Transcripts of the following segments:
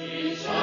He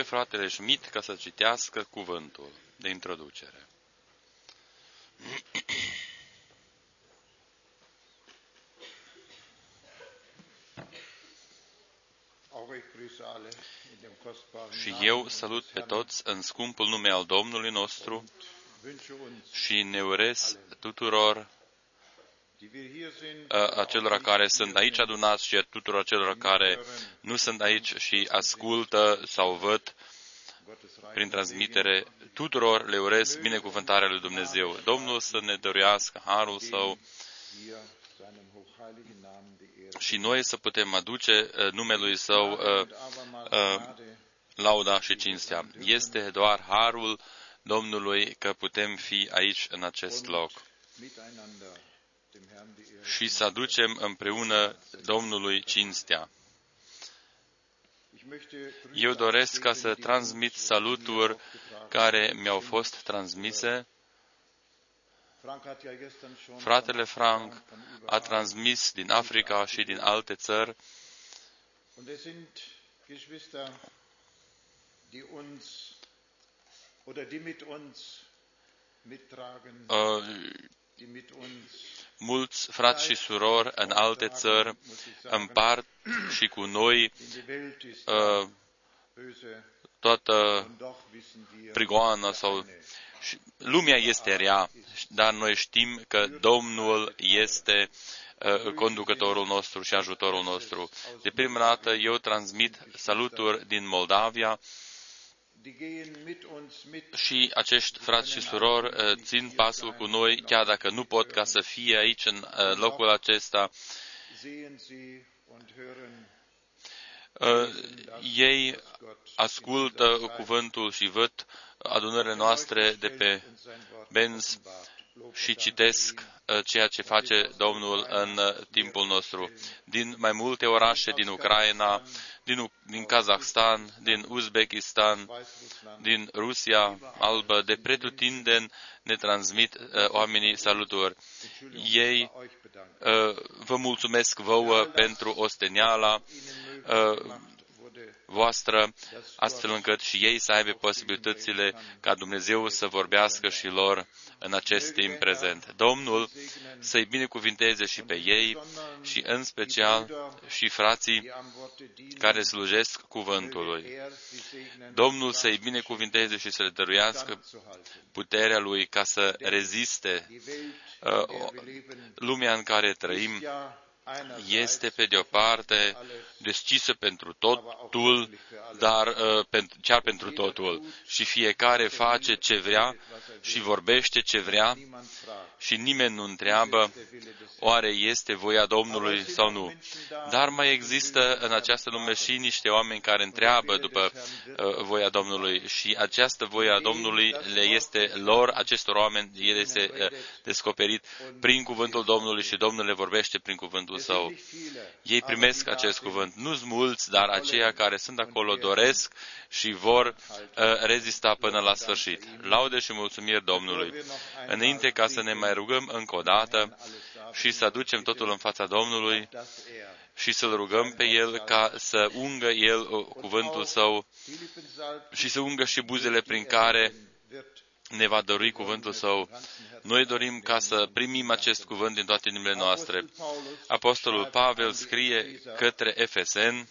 pe fratele Schmidt ca să citească cuvântul de introducere. Și eu salut pe toți în scumpul nume al Domnului nostru și ne urez tuturor acelora care sunt aici adunați și tuturor celor care nu sunt aici și ascultă sau văd prin transmitere, tuturor le urez binecuvântarea lui Dumnezeu. Domnul să ne dorească harul său și noi să putem aduce numelui său lauda și cinstea. Este doar harul Domnului că putem fi aici în acest loc și să aducem împreună Domnului cinstea. Eu doresc ca să transmit saluturi care mi-au fost transmise. Fratele Frank a transmis din Africa și din alte țări. Uh, mulți frați și surori în alte țări împart și cu noi uh, toată prigoana sau lumea este rea, dar noi știm că Domnul este uh, conducătorul nostru și ajutorul nostru. De prima dată eu transmit saluturi din Moldavia, și acești frați și surori uh, țin pasul cu noi, chiar dacă nu pot ca să fie aici în uh, locul acesta. Uh, ei ascultă cuvântul și văd adunările noastre de pe Benz și citesc ceea ce face Domnul în timpul nostru. Din mai multe orașe din Ucraina, din, din Kazahstan, din Uzbekistan, din Rusia albă, de pretutindeni ne transmit uh, oamenii saluturi. Ei uh, vă mulțumesc vouă pentru osteniala uh, voastră, astfel încât și ei să aibă posibilitățile ca Dumnezeu să vorbească și lor în acest timp prezent. Domnul să-i binecuvinteze și pe ei și în special și frații care slujesc cuvântului. Domnul să-i binecuvinteze și să le dăruiască puterea lui ca să reziste uh, lumea în care trăim este pe de o parte deschisă pentru totul, dar uh, chiar pentru totul. Și fiecare face ce vrea și vorbește ce vrea și nimeni nu întreabă oare este voia Domnului sau nu. Dar mai există în această lume și niște oameni care întreabă după uh, voia Domnului și această voia Domnului le este lor, acestor oameni, el este uh, descoperit prin cuvântul Domnului și Domnul le vorbește prin cuvântul său. Ei primesc acest cuvânt. Nu-s mulți, dar aceia care sunt acolo doresc și vor uh, rezista până la sfârșit. Laude și mulțumiri Domnului. Înainte ca să ne mai rugăm încă o dată și să aducem totul în fața Domnului și să-L rugăm pe El ca să ungă El uh, cuvântul Său și să ungă și buzele prin care ne va dărui cuvântul Său. Noi dorim ca să primim acest cuvânt din toate inimile noastre. Apostolul Pavel scrie către Efesen,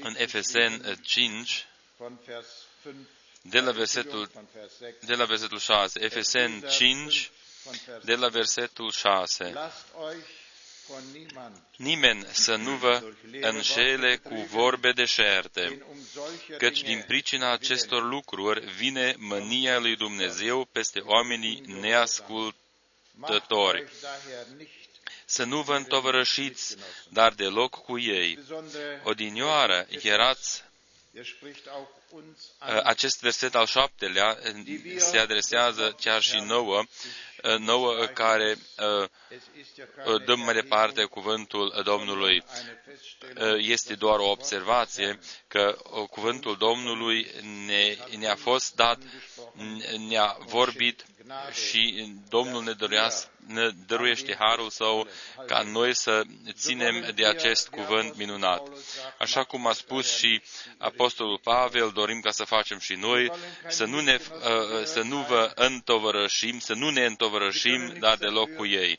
în Efesen 5, de la versetul, de la versetul 6, Efesen 5, de la versetul 6. Nimeni să nu vă înșele cu vorbe deșerte, căci din pricina acestor lucruri vine mânia lui Dumnezeu peste oamenii neascultători. Să nu vă întovărășiți, dar deloc cu ei. Odinioară erați acest verset al șaptelea se adresează chiar și nouă, nouă care dăm mai departe cuvântul Domnului. Este doar o observație că cuvântul Domnului ne, ne-a fost dat, ne-a vorbit și Domnul ne, dorească, ne dăruiește harul său ca noi să ținem de acest cuvânt minunat. Așa cum a spus și Apostolul Pavel, dorim ca să facem și noi, să nu, ne, uh, să nu vă întovărășim, să nu ne întovărășim, dar deloc cu ei.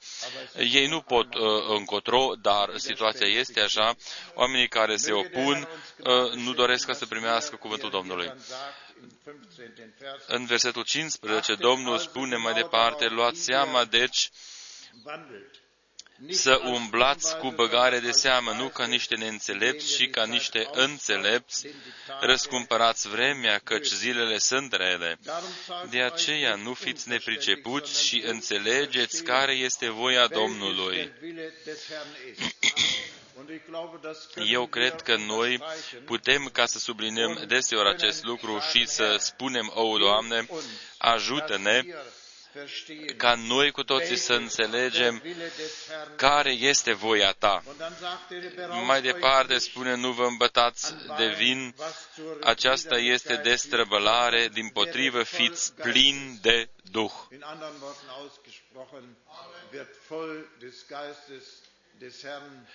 Ei nu pot uh, încotro, dar situația este așa. Oamenii care se opun uh, nu doresc ca să primească cuvântul Domnului. În versetul 15, Domnul spune mai departe, luați seama, deci, să umblați cu băgare de seamă, nu ca niște neînțelepți, ci ca niște înțelepți, răscumpărați vremea, căci zilele sunt rele. De aceea nu fiți nepricepuți și înțelegeți care este voia Domnului. Eu cred că noi putem ca să subliniem deseori acest lucru și să spunem, o, Doamne, ajută-ne ca noi cu toții să înțelegem care este voia Ta. Mai departe spune, nu vă îmbătați de vin, aceasta este destrăbălare, din potrivă fiți plini de Duh.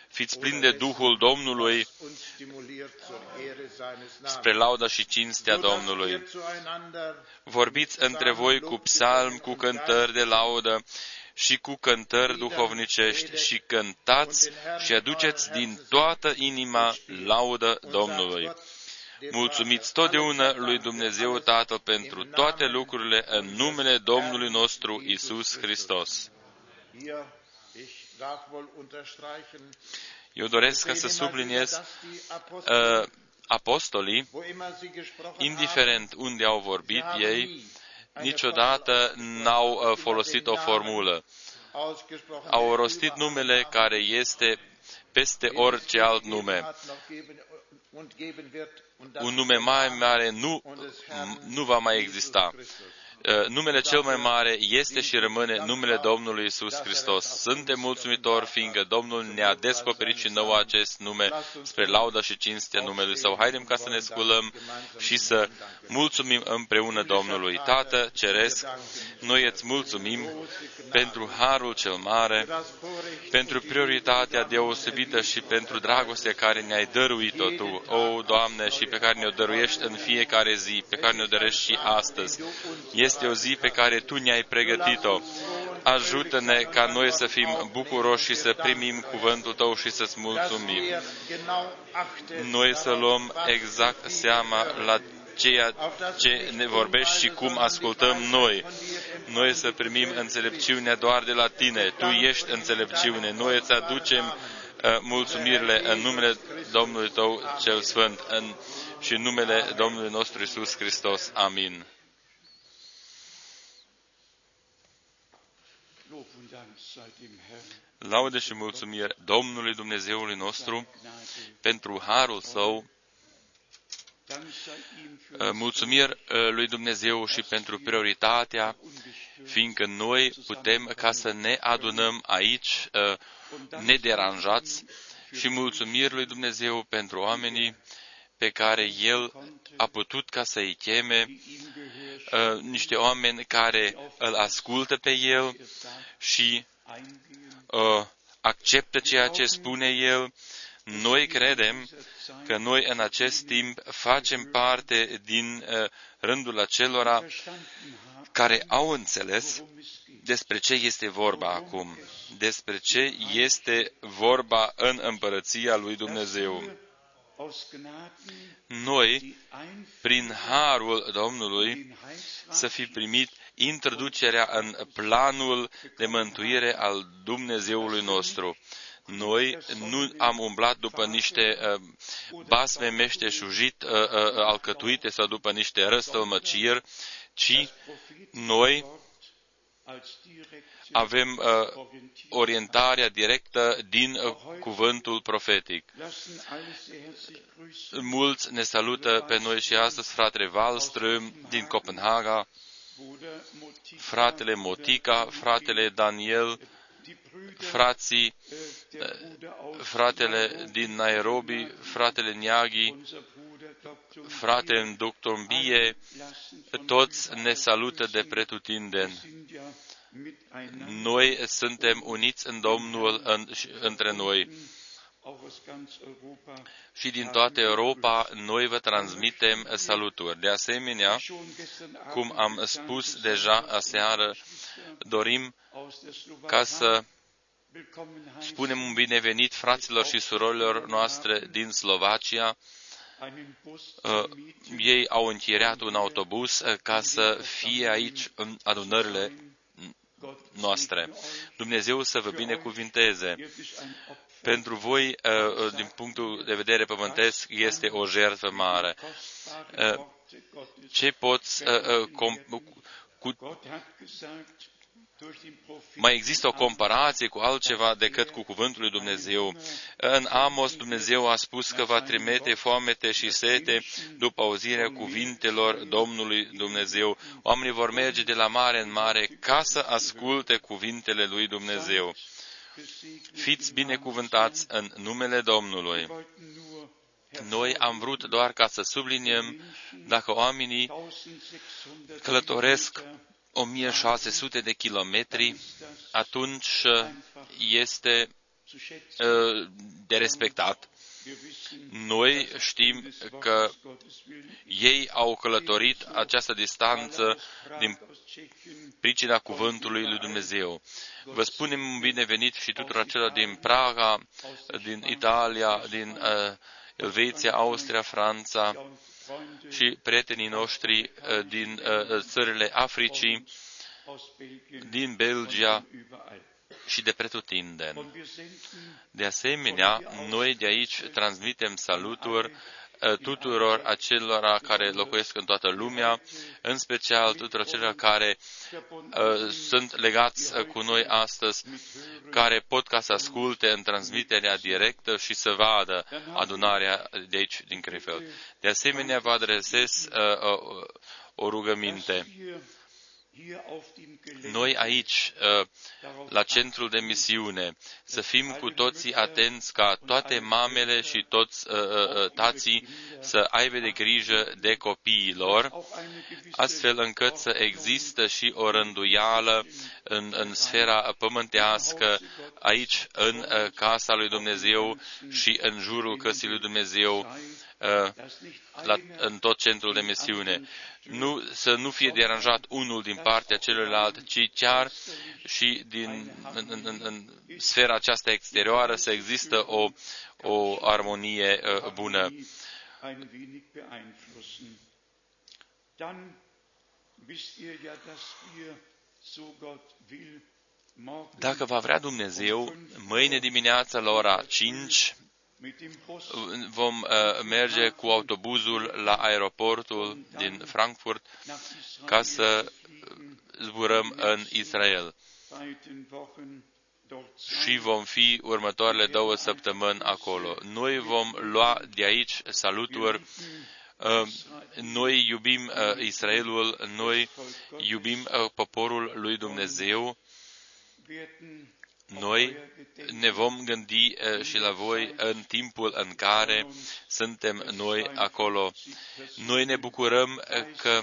Fiți plini de Duhul Domnului spre lauda și cinstea Domnului. Vorbiți între voi cu psalm, cu cântări de laudă și cu cântări duhovnicești și cântați și aduceți din toată inima laudă Domnului. Mulțumiți totdeauna lui Dumnezeu Tatăl pentru toate lucrurile în numele Domnului nostru Isus Hristos. Eu doresc ca să subliniez uh, apostolii, indiferent unde au vorbit ei, niciodată n-au uh, folosit o formulă. Au rostit numele care este peste orice alt nume. Un nume mai mare nu, nu va mai exista. Uh, numele cel mai mare este și rămâne numele Domnului Isus Hristos. Suntem mulțumitori fiindcă Domnul ne-a descoperit și nouă acest nume spre lauda și cinstea numelui Său. Haidem ca să ne sculăm și să mulțumim împreună Domnului. Tată Ceresc, noi îți mulțumim pentru harul cel mare, pentru prioritatea deosebită și pentru dragostea care ne-ai dăruit-o Tu, o Doamne, și pe care ne-o dăruiești în fiecare zi, pe care ne-o dărești și astăzi. Este o zi pe care Tu ne-ai pregătit-o. Ajută-ne ca noi să fim bucuroși și să primim cuvântul Tău și să-ți mulțumim. Noi să luăm exact seama la ceea ce ne vorbești și cum ascultăm noi. Noi să primim înțelepciunea doar de la Tine. Tu ești înțelepciune. Noi îți aducem uh, mulțumirile în numele Domnului Tău cel Sfânt în, și în numele Domnului nostru Isus Hristos. Amin. Laude și mulțumiri Domnului Dumnezeului nostru pentru harul Său, mulțumiri lui Dumnezeu și pentru prioritatea, fiindcă noi putem ca să ne adunăm aici nederanjați. Și mulțumiri lui Dumnezeu pentru oamenii pe care El a putut ca să-i cheme, niște oameni care îl ascultă pe El și uh, acceptă ceea ce spune El. Noi credem că noi în acest timp facem parte din uh, rândul acelora care au înțeles despre ce este vorba acum, despre ce este vorba în împărăția lui Dumnezeu. Noi, prin harul Domnului, să fi primit introducerea în planul de mântuire al Dumnezeului nostru. Noi nu am umblat după niște uh, basme meșteșugit, uh, uh, alcătuite sau după niște răstălmăciri, ci noi avem uh, orientarea directă din uh, cuvântul profetic. Mulți ne salută pe noi și astăzi fratele Wallström din Copenhaga, fratele Motica, fratele Daniel, frații, fratele din Nairobi, fratele Niaghi, fratele Doctor Bie, toți ne salută de pretutindeni. noi suntem uniți în Domnul în, între noi. Și din toată Europa noi vă transmitem saluturi. De asemenea, cum am spus deja aseară, dorim ca să spunem un binevenit fraților și surorilor noastre din Slovacia. Uh, ei au închiriat un autobuz uh, ca să fie aici în adunările noastre. Dumnezeu să vă binecuvinteze. Pentru voi, uh, din punctul de vedere pământesc, este o jertfă mare. Ce poți cu mai există o comparație cu altceva decât cu cuvântul lui Dumnezeu. În Amos, Dumnezeu a spus că va trimite foamete și sete după auzirea cuvintelor Domnului Dumnezeu. Oamenii vor merge de la mare în mare ca să asculte cuvintele lui Dumnezeu. Fiți binecuvântați în numele Domnului. Noi am vrut doar ca să subliniem dacă oamenii călătoresc 1600 de kilometri, atunci uh, este uh, de respectat. Noi știm că ei au călătorit această distanță din pricina cuvântului lui Dumnezeu. Vă spunem binevenit și tuturor celor din Praga, din Italia, din uh, Elveția, Austria, Franța, și prietenii noștri uh, din uh, țările Africii, din Belgia și de pretutindeni. De asemenea, noi de aici transmitem saluturi Uh, tuturor acelora care locuiesc în toată lumea, în special tuturor acelora care uh, sunt legați uh, cu noi astăzi, care pot ca să asculte în transmiterea directă și să vadă adunarea de aici din Crefeld. De asemenea, vă adresez uh, o rugăminte noi aici, uh, la centrul de misiune, să fim cu toții atenți ca toate mamele și toți uh, uh, tații să aibă de grijă de copiilor, astfel încât să există și o rânduială în, în sfera pământească, aici, în casa lui Dumnezeu și în jurul căsii lui Dumnezeu, la, în tot centrul de misiune nu, să nu fie deranjat unul din partea celuilalt, ci chiar și din, în, în, în, în sfera aceasta exterioară să există o, o armonie uh, bună. Dacă va vrea Dumnezeu, mâine dimineață la ora 5 vom uh, merge cu autobuzul la aeroportul din Frankfurt ca să zburăm în Israel. Și vom fi următoarele două săptămâni acolo. Noi vom lua de aici saluturi uh, noi iubim uh, Israelul, noi iubim poporul lui Dumnezeu noi ne vom gândi și la voi în timpul în care suntem noi acolo. Noi ne bucurăm că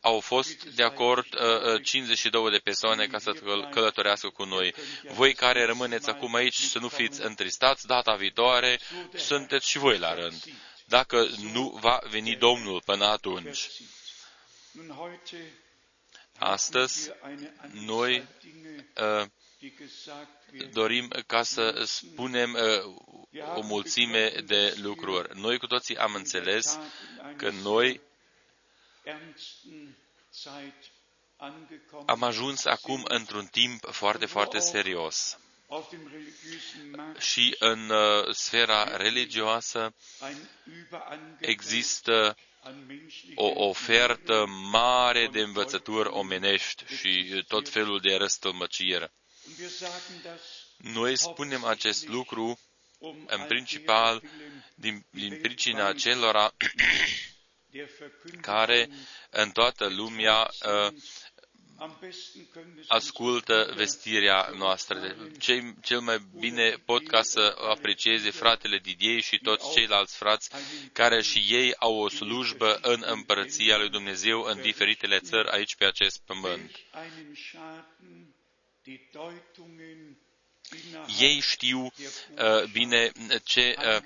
au fost de acord 52 de persoane ca să călătorească cu noi. Voi care rămâneți acum aici să nu fiți întristați, data viitoare sunteți și voi la rând. Dacă nu va veni Domnul până atunci. Astăzi, noi uh, dorim ca să spunem uh, o mulțime de lucruri. Noi cu toții am înțeles că noi am ajuns acum într-un timp foarte, foarte serios. Și în uh, sfera religioasă există o ofertă mare de învățături omenești și tot felul de răstălmăcire. Noi spunem acest lucru în principal din, din pricina celora care în toată lumea uh, ascultă vestirea noastră. Cei, cel mai bine pot ca să aprecieze fratele Didier și toți ceilalți frați care și ei au o slujbă în împărăția lui Dumnezeu în diferitele țări aici pe acest pământ Ei știu uh, bine ce uh,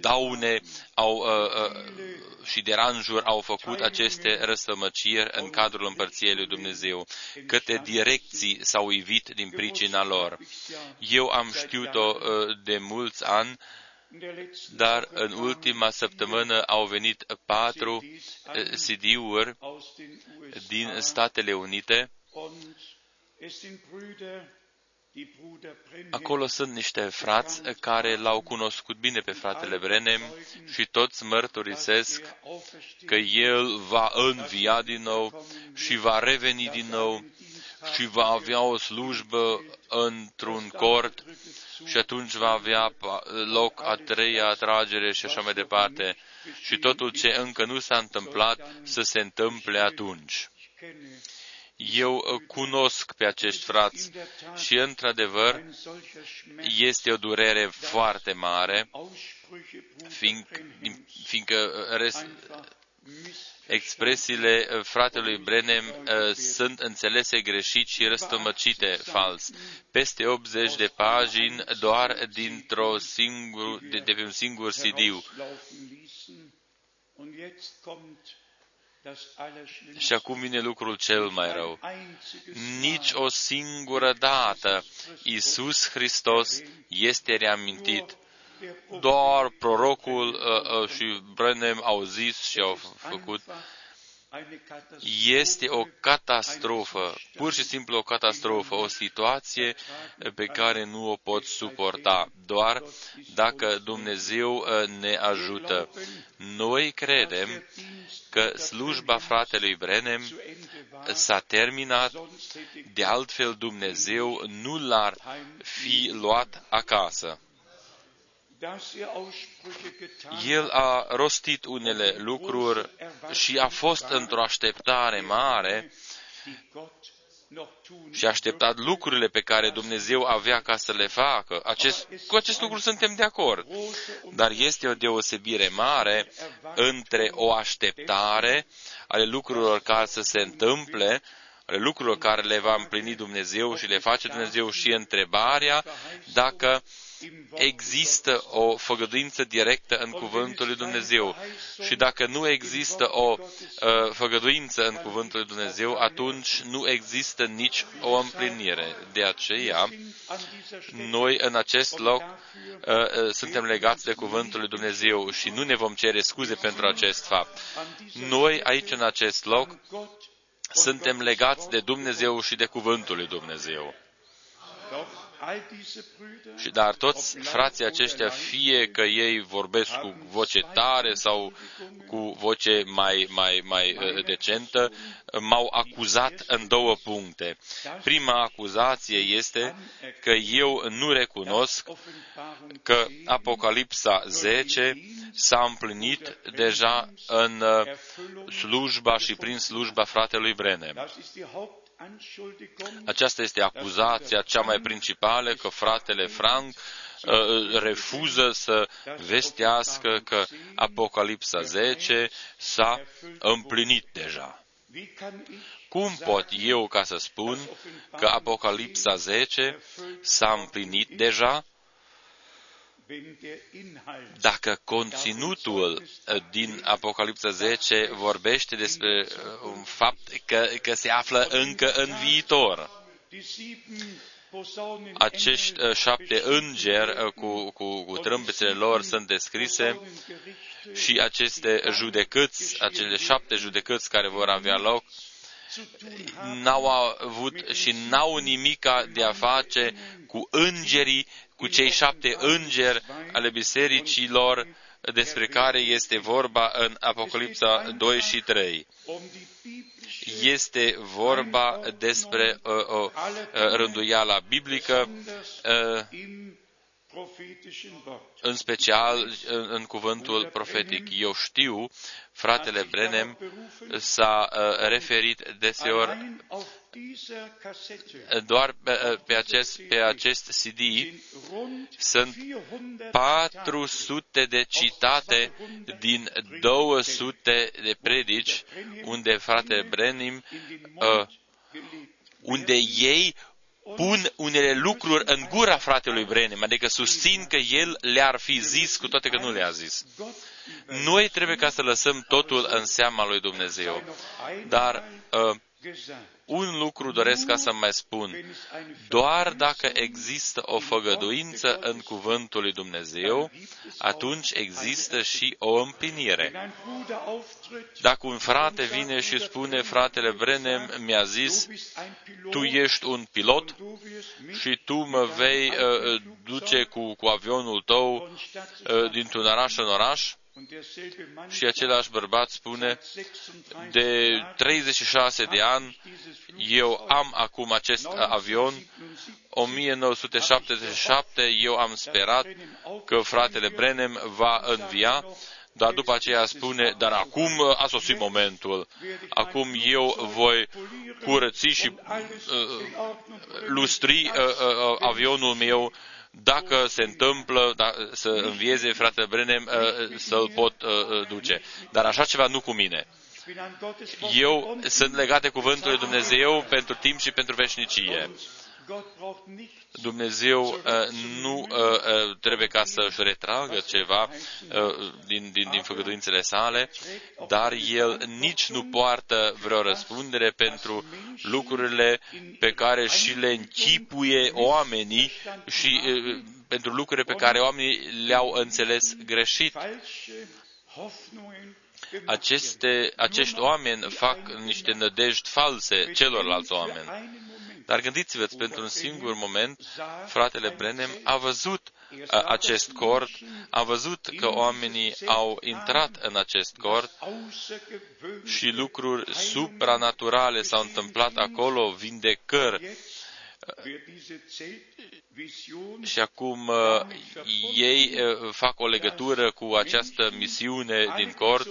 daune au, uh, uh, și deranjuri au făcut aceste răstămăciri în cadrul împărției lui Dumnezeu, câte direcții s-au ivit din pricina lor. Eu am știut-o uh, de mulți ani, dar în ultima săptămână au venit patru uh, CD-uri din Statele Unite Acolo sunt niște frați care l-au cunoscut bine pe fratele Brenem și toți mărturisesc că el va învia din nou și va reveni din nou și va avea o slujbă într-un cort și atunci va avea loc a treia atragere și așa mai departe. Și totul ce încă nu s-a întâmplat să se întâmple atunci. Eu uh, cunosc pe acești frați și, într-adevăr, este o durere foarte mare, fiindcă uh, res, expresiile uh, fratelui Brenem uh, sunt înțelese greșit și răstămăcite fals. Peste 80 de pagini doar dintr-o singur, de, de pe un singur CD. Și acum vine lucrul cel mai rău. Nici o singură dată Isus Hristos este reamintit. Doar prorocul uh, uh, și Brenem au zis și au făcut este o catastrofă, pur și simplu o catastrofă, o situație pe care nu o pot suporta, doar dacă Dumnezeu uh, ne ajută. Noi credem că slujba fratelui Brenem s-a terminat, de altfel Dumnezeu nu l-ar fi luat acasă. El a rostit unele lucruri și a fost într-o așteptare mare și a așteptat lucrurile pe care Dumnezeu avea ca să le facă. Acest, cu acest lucru suntem de acord. Dar este o deosebire mare între o așteptare ale lucrurilor care să se întâmple, ale lucrurilor care le va împlini Dumnezeu și le face Dumnezeu și întrebarea dacă există o făgăduință directă în Cuvântul lui Dumnezeu. Și dacă nu există o uh, făgăduință în Cuvântul lui Dumnezeu, atunci nu există nici o împlinire. De aceea, noi în acest loc uh, uh, suntem legați de Cuvântul lui Dumnezeu și nu ne vom cere scuze pentru acest fapt. Noi aici în acest loc suntem legați de Dumnezeu și de Cuvântul lui Dumnezeu. Și dar toți frații aceștia, fie că ei vorbesc cu voce tare sau cu voce mai, mai, mai uh, decentă, m-au acuzat în două puncte. Prima acuzație este că eu nu recunosc că Apocalipsa 10 s-a împlinit deja în uh, slujba și prin slujba fratelui Brenem. Aceasta este acuzația cea mai principală că fratele Frank uh, refuză să vestească că Apocalipsa 10 s-a împlinit deja. Cum pot eu ca să spun că Apocalipsa 10 s-a împlinit deja dacă conținutul uh, din Apocalipsa 10 vorbește despre uh, un fapt că, că se află încă în viitor, acești uh, șapte îngeri cu, cu, cu trâmbețele lor sunt descrise și aceste judecăți, acele șapte judecăți care vor avea loc, n-au avut și n-au nimica de a face cu îngerii cu cei șapte îngeri ale bisericilor despre care este vorba în Apocalipsa 2 și 3. Este vorba despre uh, o uh, rânduiala biblică, uh, în special în cuvântul profetic. Eu știu, fratele Brenem s-a uh, referit deseori doar pe, pe, acest, pe acest CD sunt 400 de citate din 200 de predici unde frate Brenim, uh, unde ei pun unele lucruri în gura fratelui Brenem, adică susțin că el le-ar fi zis cu toate că nu le-a zis. Noi trebuie ca să lăsăm totul în seama lui Dumnezeu. Dar uh, un lucru doresc ca să mai spun. Doar dacă există o făgăduință în cuvântul lui Dumnezeu, atunci există și o împlinire. Dacă un frate vine și spune, fratele Brenem mi-a zis, tu ești un pilot și tu mă vei uh, duce cu, cu avionul tău uh, dintr-un oraș în oraș, și același bărbat spune, de 36 de ani eu am acum acest avion, 1977 eu am sperat că fratele Brenem va învia, dar după aceea spune, dar acum a sosit momentul. Acum eu voi curăți și uh, lustri uh, uh, avionul meu dacă se întâmplă da, să învieze fratele Brenem, uh, să-l pot uh, uh, duce. Dar așa ceva nu cu mine. Eu sunt legat de cuvântul lui Dumnezeu pentru timp și pentru veșnicie. Dumnezeu uh, nu uh, uh, trebuie ca să își retragă ceva din, din, din făgăduințele sale, dar El nici nu poartă vreo răspundere pentru lucrurile pe care și le închipuie oamenii și pentru lucrurile pe care oamenii le-au înțeles greșit. Aceste, acești oameni fac niște nădejdi false celorlalți oameni. Dar gândiți-vă, pentru un singur moment, fratele Brenem a văzut acest cord, a văzut că oamenii au intrat în acest cord și lucruri supranaturale s-au întâmplat acolo, vindecări, și acum uh, ei uh, fac o legătură cu această misiune din cort,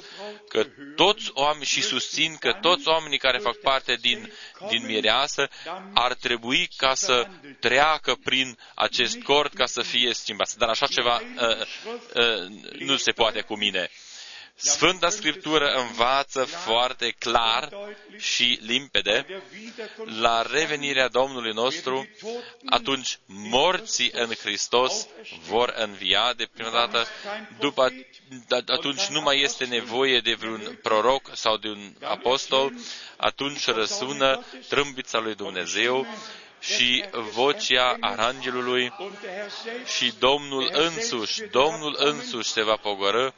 că toți oamenii și susțin că toți oamenii care fac parte din, din mireasă ar trebui ca să treacă prin acest cort ca să fie schimbați. Dar așa ceva uh, uh, nu se poate cu mine. Sfânta Scriptură învață foarte clar și limpede la revenirea Domnului nostru, atunci morții în Hristos vor învia de prima dată, după atunci nu mai este nevoie de vreun proroc sau de un apostol, atunci răsună trâmbița lui Dumnezeu și vocea arangelului și Domnul însuși, Domnul însuși se va pogorâ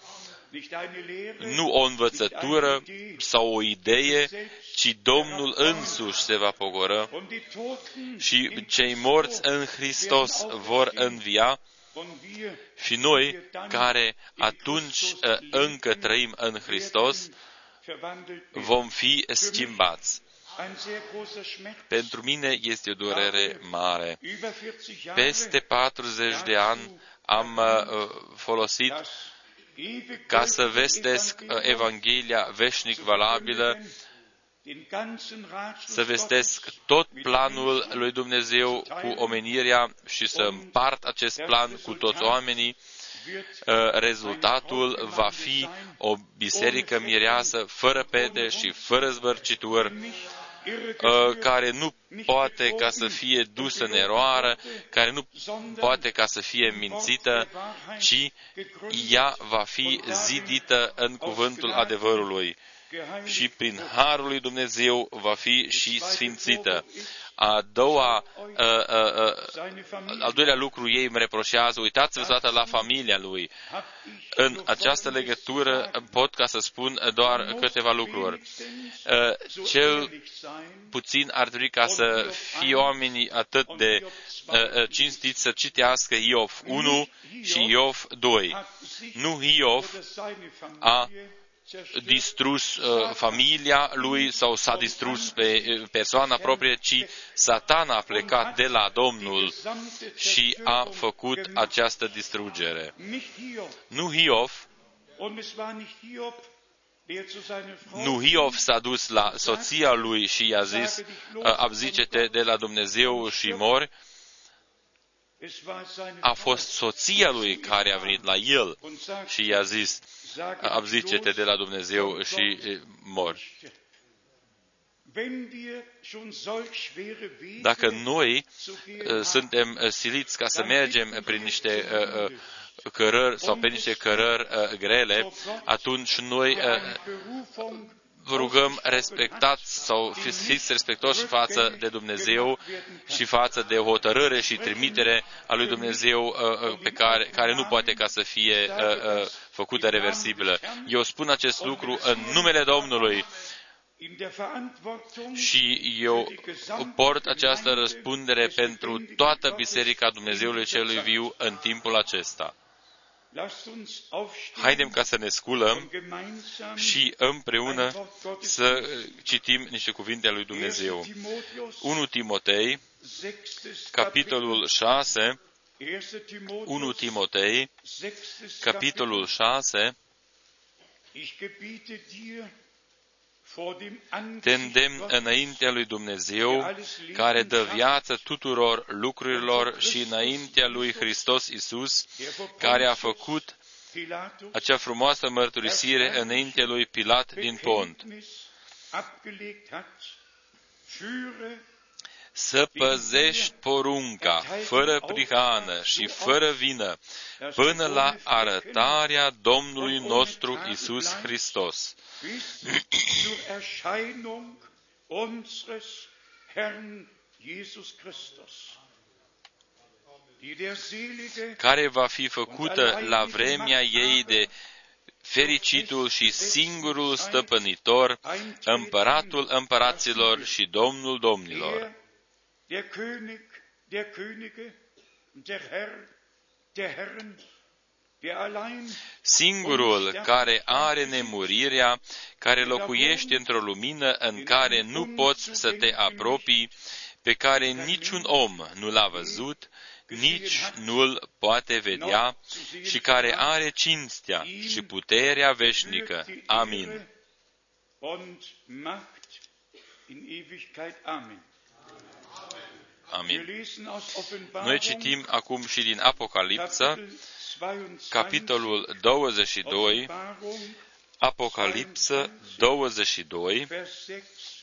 nu o învățătură sau o idee, ci Domnul însuși se va pogoră. și cei morți în Hristos vor învia. Și noi, care atunci ă, încă trăim în Hristos, vom fi schimbați. Pentru mine este o durere mare. Peste 40 de ani am ă, folosit ca să vestesc uh, Evanghelia veșnic valabilă, să vestesc tot planul lui Dumnezeu cu omenirea și să împart acest plan cu toți oamenii, uh, rezultatul va fi o biserică mireasă, fără pede și fără zbărcituri, Uh, care nu poate ca să fie dusă în eroară, care nu poate ca să fie mințită, ci ea va fi zidită în cuvântul adevărului și prin Harul lui Dumnezeu va fi și sfințită. A doua, a, a, a, al doilea lucru ei îmi reproșează, uitați-vă dată la familia lui. În această legătură pot ca să spun doar câteva lucruri. Cel puțin ar trebui ca să fie oamenii atât de cinstiți să citească Iov 1 și Iov 2. Nu Iov a distrus uh, familia lui sau s-a distrus pe uh, persoana proprie, ci Satan a plecat de la Domnul și a făcut această distrugere. Nu Hiov, nu Hiov s-a dus la soția lui și i-a zis, abzice-te de la Dumnezeu și mori, a fost soția lui care a venit la el și i-a zis, abzice-te de la Dumnezeu și mori. Dacă noi uh, suntem uh, siliți ca să mergem prin niște uh, cărări sau pe niște cărări grele, atunci noi rugăm respectați sau fiți respectoși față de Dumnezeu și față de hotărâre și trimitere a lui Dumnezeu pe care, care nu poate ca să fie făcută reversibilă. Eu spun acest lucru în numele Domnului și eu port această răspundere pentru toată Biserica Dumnezeului Celui Viu în timpul acesta. Haidem ca să ne sculăm și împreună să citim niște cuvinte ale lui Dumnezeu. 1 Timotei, capitolul 6, 1 Timotei, capitolul 6, te îndemn înaintea lui Dumnezeu, care dă viață tuturor lucrurilor și înaintea lui Hristos Isus, care a făcut acea frumoasă mărturisire înaintea lui Pilat din Pont să păzești porunca fără prihană și fără vină până la arătarea Domnului nostru Isus Hristos. care va fi făcută la vremea ei de fericitul și singurul stăpânitor, împăratul împăraților și domnul domnilor der König der Könige der Herr der Herren, Singurul care are nemurirea, care locuiește într-o lumină în care nu poți să te apropii, pe care niciun om nu l-a văzut, nici nu-l poate vedea și care are cinstea și puterea veșnică. Amin. Amin. Noi citim acum și din Apocalipsa, capitolul 22, Apocalipsă 22,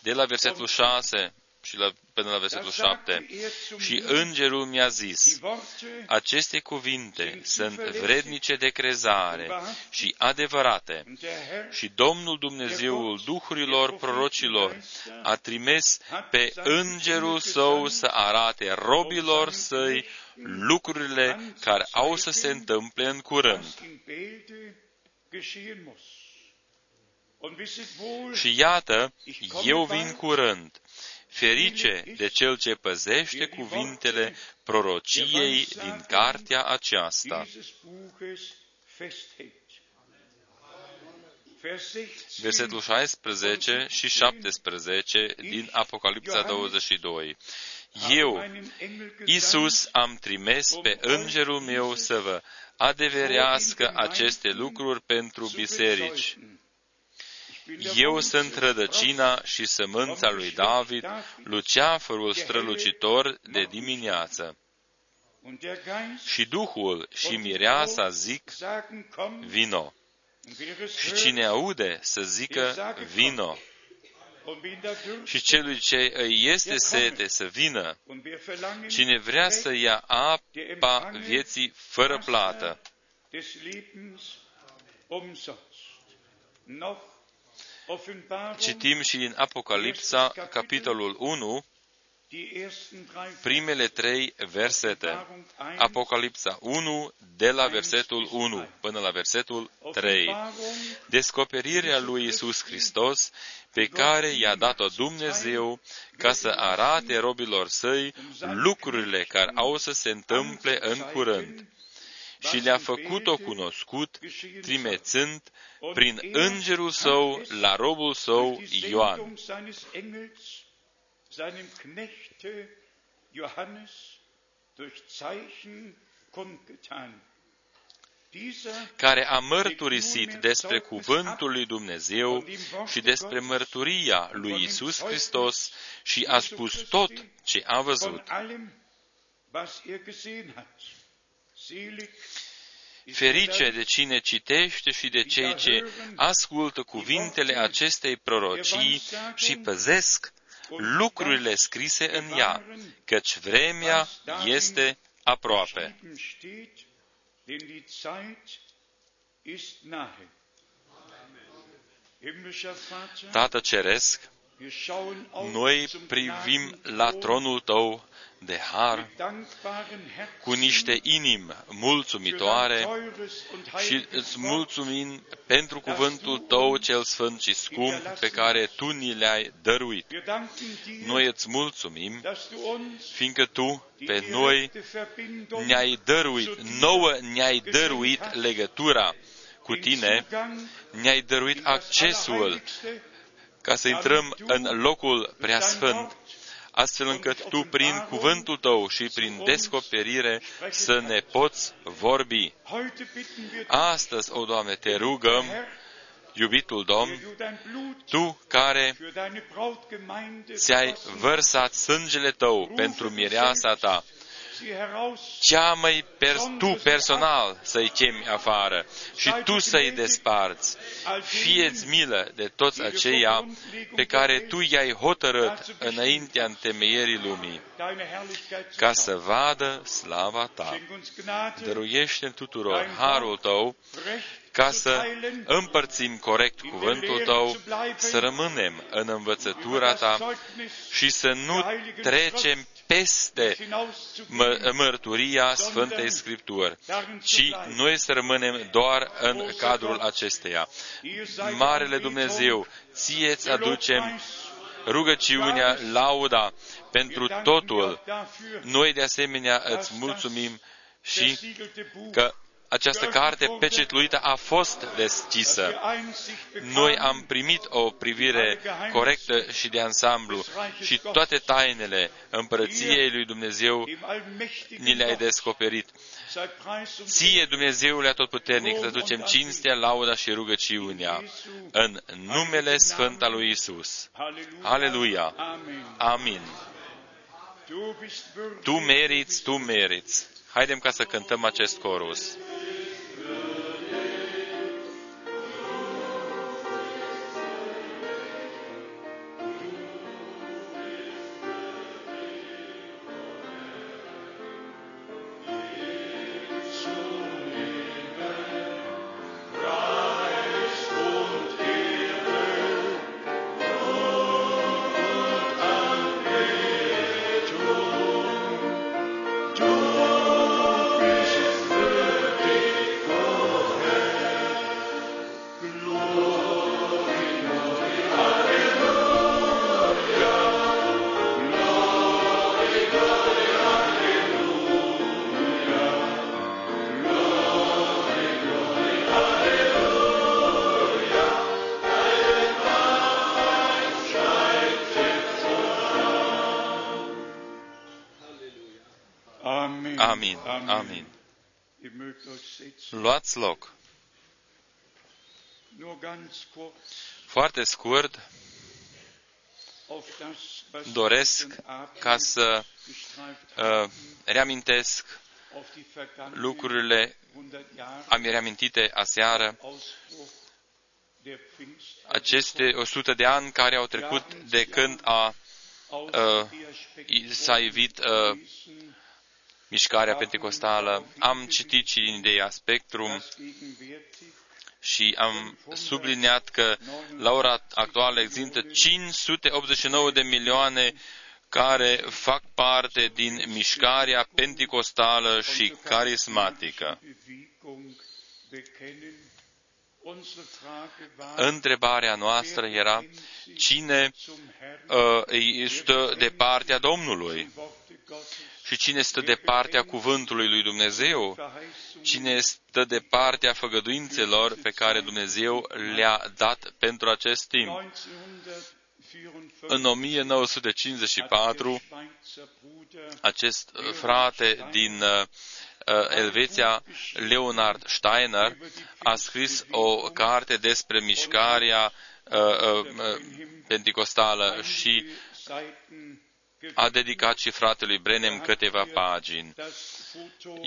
de la versetul 6 și la, până la versetul 7. Și îngerul mi-a zis, aceste cuvinte sunt vrednice de crezare și adevărate. Și Domnul Dumnezeul Duhurilor prorocilor a trimis pe îngerul său să arate robilor săi lucrurile care au să se întâmple în curând. Și iată, eu vin curând Ferice de cel ce păzește cuvintele prorociei din cartea aceasta. Versetul 16 și 17 din Apocalipsa 22. Eu, Isus, am trimis pe îngerul meu să vă adeverească aceste lucruri pentru biserici eu sunt rădăcina și sămânța lui David, luceafărul strălucitor de dimineață. Și Duhul și Mireasa zic, vino. Și cine aude să zică, vino. Și celui ce îi este sete să vină, cine vrea să ia apa vieții fără plată. Citim și din Apocalipsa, capitolul 1, primele trei versete. Apocalipsa 1, de la versetul 1 până la versetul 3. Descoperirea lui Isus Hristos, pe care i-a dat-o Dumnezeu ca să arate robilor săi lucrurile care au să se întâmple în curând și le-a făcut-o cunoscut, trimețând prin îngerul său la robul său Ioan. care a mărturisit despre cuvântul lui Dumnezeu și despre mărturia lui Isus Hristos și a spus tot ce a văzut. Ferice de cine citește și de cei ce ascultă cuvintele acestei prorocii și păzesc lucrurile scrise în ea, căci vremea este aproape. Tată Ceresc, noi privim la tronul Tău de har cu niște inimi mulțumitoare și îți mulțumim pentru cuvântul Tău cel sfânt și scump pe care Tu ni le-ai dăruit. Noi îți mulțumim, fiindcă Tu pe noi ne-ai dăruit, nouă ne-ai dăruit legătura cu Tine, ne-ai dăruit accesul ca să intrăm în locul preasfânt, astfel încât Tu, prin cuvântul Tău și prin descoperire, să ne poți vorbi. Astăzi, o Doamne, te rugăm, iubitul Domn, Tu care ți-ai vărsat sângele Tău pentru mireasa Ta, cea mai pers- tu personal să-i chemi afară și tu să-i desparți. Fieți milă de toți aceia pe care tu i-ai hotărât înaintea întemeierii lumii, ca să vadă slava ta. Dăruiește tuturor harul tău ca să împărțim corect cuvântul Tău, să rămânem în învățătura Ta și să nu trecem peste mă, mărturia Sfântei Scripturi, ci noi să rămânem doar în cadrul acesteia. Marele Dumnezeu, ție îți aducem rugăciunea, lauda pentru totul. Noi de asemenea îți mulțumim și că această carte pecetluită a fost deschisă. Noi am primit o privire corectă și de ansamblu și toate tainele împărăției lui Dumnezeu ni le-ai descoperit. Ție, Dumnezeule Atotputernic, să ducem cinstea, lauda și rugăciunea în numele Sfânt al lui Isus. Aleluia! Amin! Tu meriți, tu meriți. Haidem ca să cântăm acest corus. Amin. Amin. Luați loc. Foarte scurt, doresc ca să uh, reamintesc lucrurile am reamintite aseară, aceste 100 de ani care au trecut de când a, uh, s-a evit uh, mișcarea pentecostală. Am citit și din Ideea Spectrum și am subliniat că la ora actuală există 589 de milioane care fac parte din mișcarea pentecostală și carismatică. Întrebarea noastră era cine uh, stă de partea Domnului și cine stă de partea cuvântului lui Dumnezeu? Cine stă de partea făgăduințelor pe care Dumnezeu le-a dat pentru acest timp? În 1954, acest frate din uh, Elveția, Leonard Steiner, a scris o carte despre mișcarea uh, uh, pentecostală și a dedicat și fratelui Brenem câteva pagini.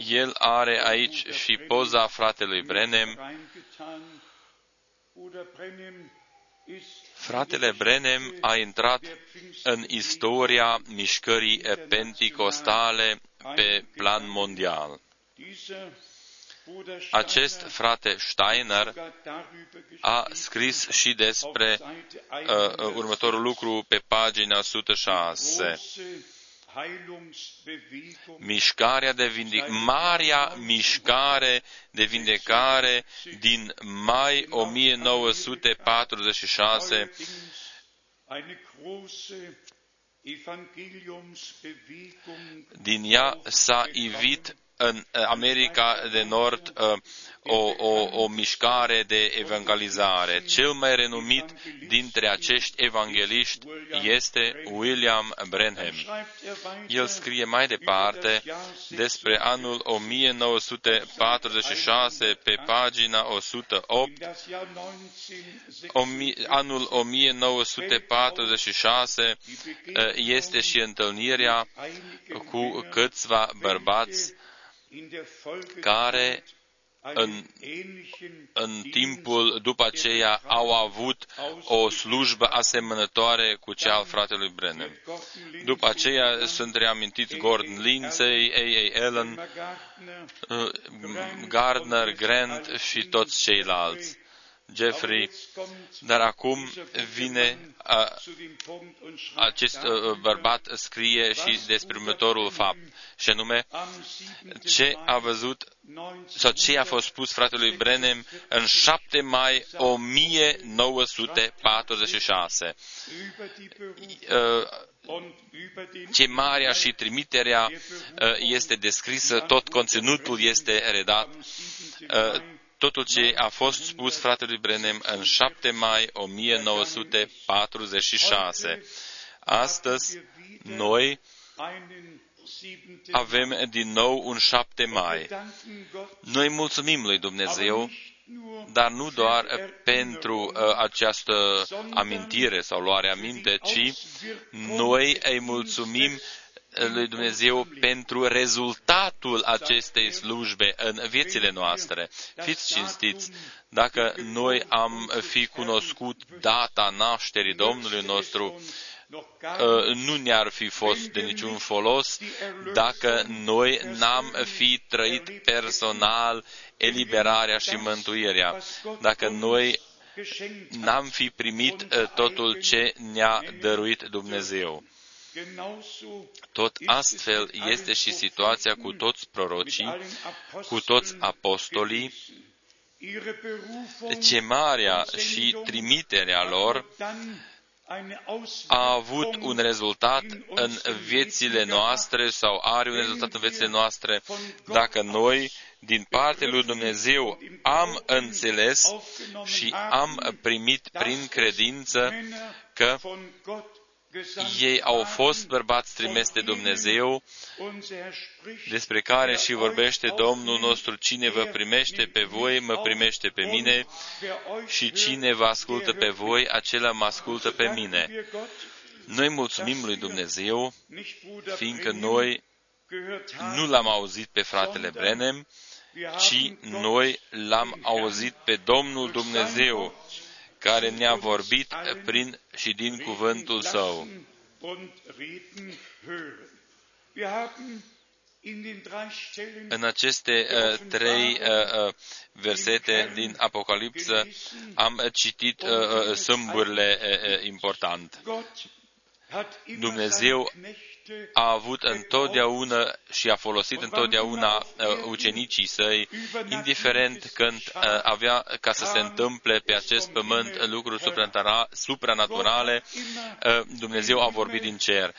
El are aici și poza fratelui Brenem Fratele Brenem a intrat în istoria mișcării penticostale pe plan mondial. Acest frate Steiner a scris și despre uh, următorul lucru pe pagina 106 mișcarea de vindic, marea mișcare de vindecare din mai 1946 din ea s-a ivit în America de Nord uh, o, o, o mișcare de evangelizare. Cel mai renumit dintre acești evangeliști este William Branham. El scrie mai departe despre anul 1946 pe pagina 108. Anul 1946 uh, este și întâlnirea cu câțiva bărbați care în, în timpul după aceea au avut o slujbă asemănătoare cu cea al fratelui Brennan. După aceea sunt reamintiți Gordon Lindsay, A.A. Allen, uh, Gardner, Grant și toți ceilalți. Jeffrey, dar acum vine a, acest a, bărbat scrie și despre următorul fapt, și anume ce a văzut sau ce a fost spus fratelui Brenem în 7 mai 1946. Chemarea și trimiterea este descrisă, tot conținutul este redat totul ce a fost spus fratelui Brenem în 7 mai 1946. Astăzi, noi avem din nou un 7 mai. Noi mulțumim lui Dumnezeu, dar nu doar pentru uh, această amintire sau luare aminte, ci noi îi mulțumim lui Dumnezeu pentru rezultatul acestei slujbe în viețile noastre. Fiți cinstiți, dacă noi am fi cunoscut data nașterii Domnului nostru, ă, nu ne-ar fi fost de niciun folos dacă noi n-am fi trăit personal eliberarea și mântuirea, dacă noi n-am fi primit ă, totul ce ne-a dăruit Dumnezeu. Tot astfel este și situația cu toți prorocii, cu toți apostolii, chemarea și trimiterea lor a avut un rezultat în viețile noastre sau are un rezultat în viețile noastre. Dacă noi, din partea lui Dumnezeu, am înțeles și am primit prin credință că ei au fost bărbați trimis de Dumnezeu, despre care și vorbește Domnul nostru, cine vă primește pe voi, mă primește pe mine, și cine vă ascultă pe voi, acela mă ascultă pe mine. Noi mulțumim lui Dumnezeu, fiindcă noi nu l-am auzit pe fratele Brenem, ci noi l-am auzit pe Domnul Dumnezeu, care ne-a vorbit prin și din cuvântul său. În aceste uh, trei uh, uh, versete din Apocalipsă am citit uh, uh, sâmburile uh, important. Dumnezeu a avut întotdeauna și a folosit întotdeauna uh, ucenicii săi, indiferent când uh, avea ca să se întâmple pe acest pământ lucruri supranaturale, uh, Dumnezeu a vorbit din cer.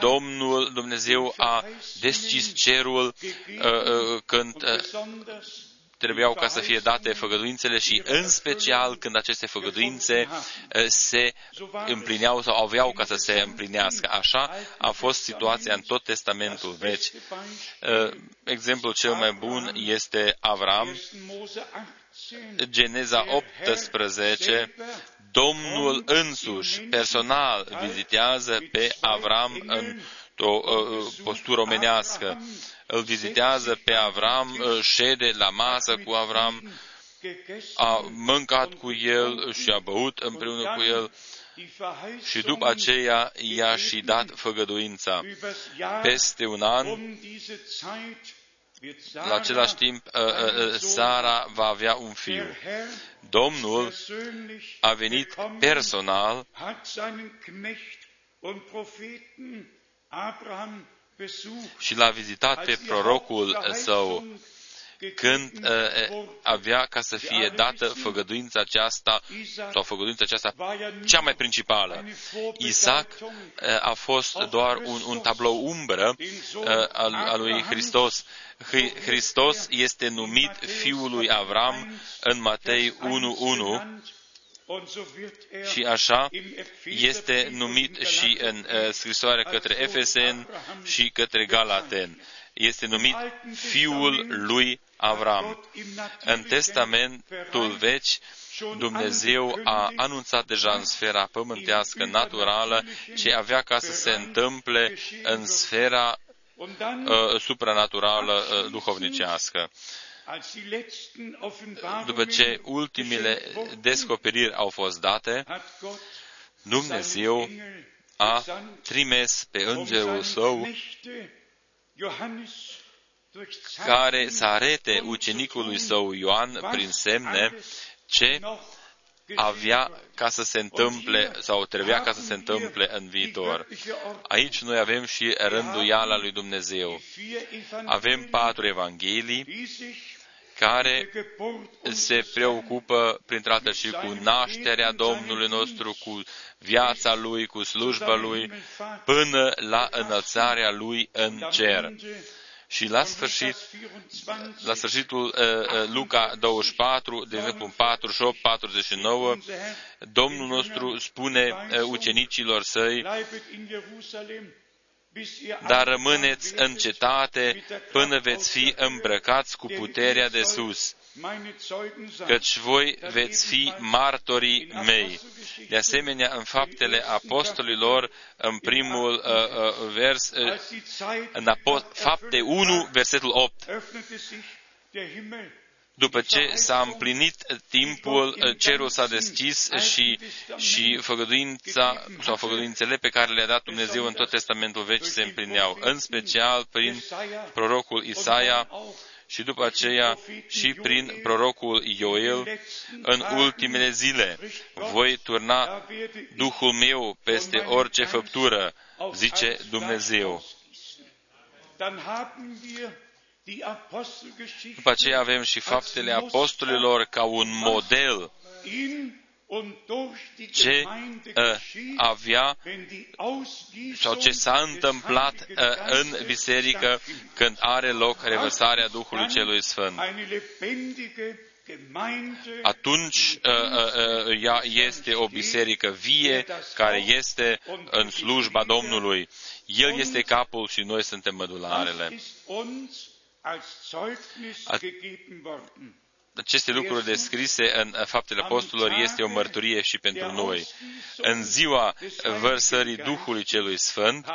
Domnul Dumnezeu a deschis cerul când trebuiau ca să fie date făgăduințele și în special când aceste făgăduințe eh, se împlineau sau aveau ca să se împlinească. Așa a fost situația în tot Testamentul Vechi. Eh, exemplul cel mai bun este Avram. Geneza 18, Domnul însuși personal vizitează pe Avram în o postură omenească îl vizitează pe Avram, șede la masă cu Avram a mâncat cu el și a băut împreună cu el și după aceea i-a și dat făgăduința. Peste un an, la același timp, ă, ă, ă, Sara va avea un fiu. Domnul a venit personal și l-a vizitat pe prorocul său. când uh, avea ca să fie dată făgăduința aceasta sau făgăduința aceasta cea mai principală. Isaac uh, a fost doar un, un tablou umbră uh, al, al lui Hristos. Hristos este numit fiul lui Avram în Matei 1.1 și așa este numit și în uh, scrisoarea către Efesen și către Galaten. Este numit Fiul lui Avram. În Testamentul Vechi, Dumnezeu a anunțat deja în sfera pământească, naturală, ce avea ca să se întâmple în sfera uh, supranaturală uh, duhovnicească. După ce ultimele descoperiri au fost date, Dumnezeu a trimis pe îngerul său care să arete ucenicului său Ioan prin semne ce avea ca să se întâmple sau trebuia ca să se întâmple în viitor. Aici noi avem și rânduiala lui Dumnezeu. Avem patru evanghelii care se preocupă, printre altele, și cu nașterea Domnului nostru, cu viața Lui, cu slujba Lui, până la înălțarea Lui în cer. Și la sfârșit, la sfârșitul uh, uh, Luca 24, de exemplu 48, 49, Domnul nostru spune uh, ucenicilor săi, dar rămâneți în cetate până veți fi îmbrăcați cu puterea de sus căci voi veți fi martorii mei. De asemenea, în faptele apostolilor, în primul uh, uh, vers, uh, în apost- fapte 1, versetul 8, după ce s-a împlinit timpul, uh, cerul s-a deschis și, și făgăduința sau făgăduințele pe care le-a dat Dumnezeu în tot Testamentul Vechi se împlineau, în special prin prorocul Isaia, și după aceea și prin prorocul Ioel în ultimele zile. Voi turna Duhul meu peste orice făptură, zice Dumnezeu. După aceea avem și faptele apostolilor ca un model ce uh, avea sau ce s-a întâmplat uh, în biserică când are loc revărsarea Duhului Celui Sfânt. Atunci uh, ea este o biserică vie care este în slujba Domnului. El este capul și noi suntem mădularele aceste lucruri descrise în Faptele Apostolilor este o mărturie și pentru noi. În ziua vărsării Duhului Celui Sfânt,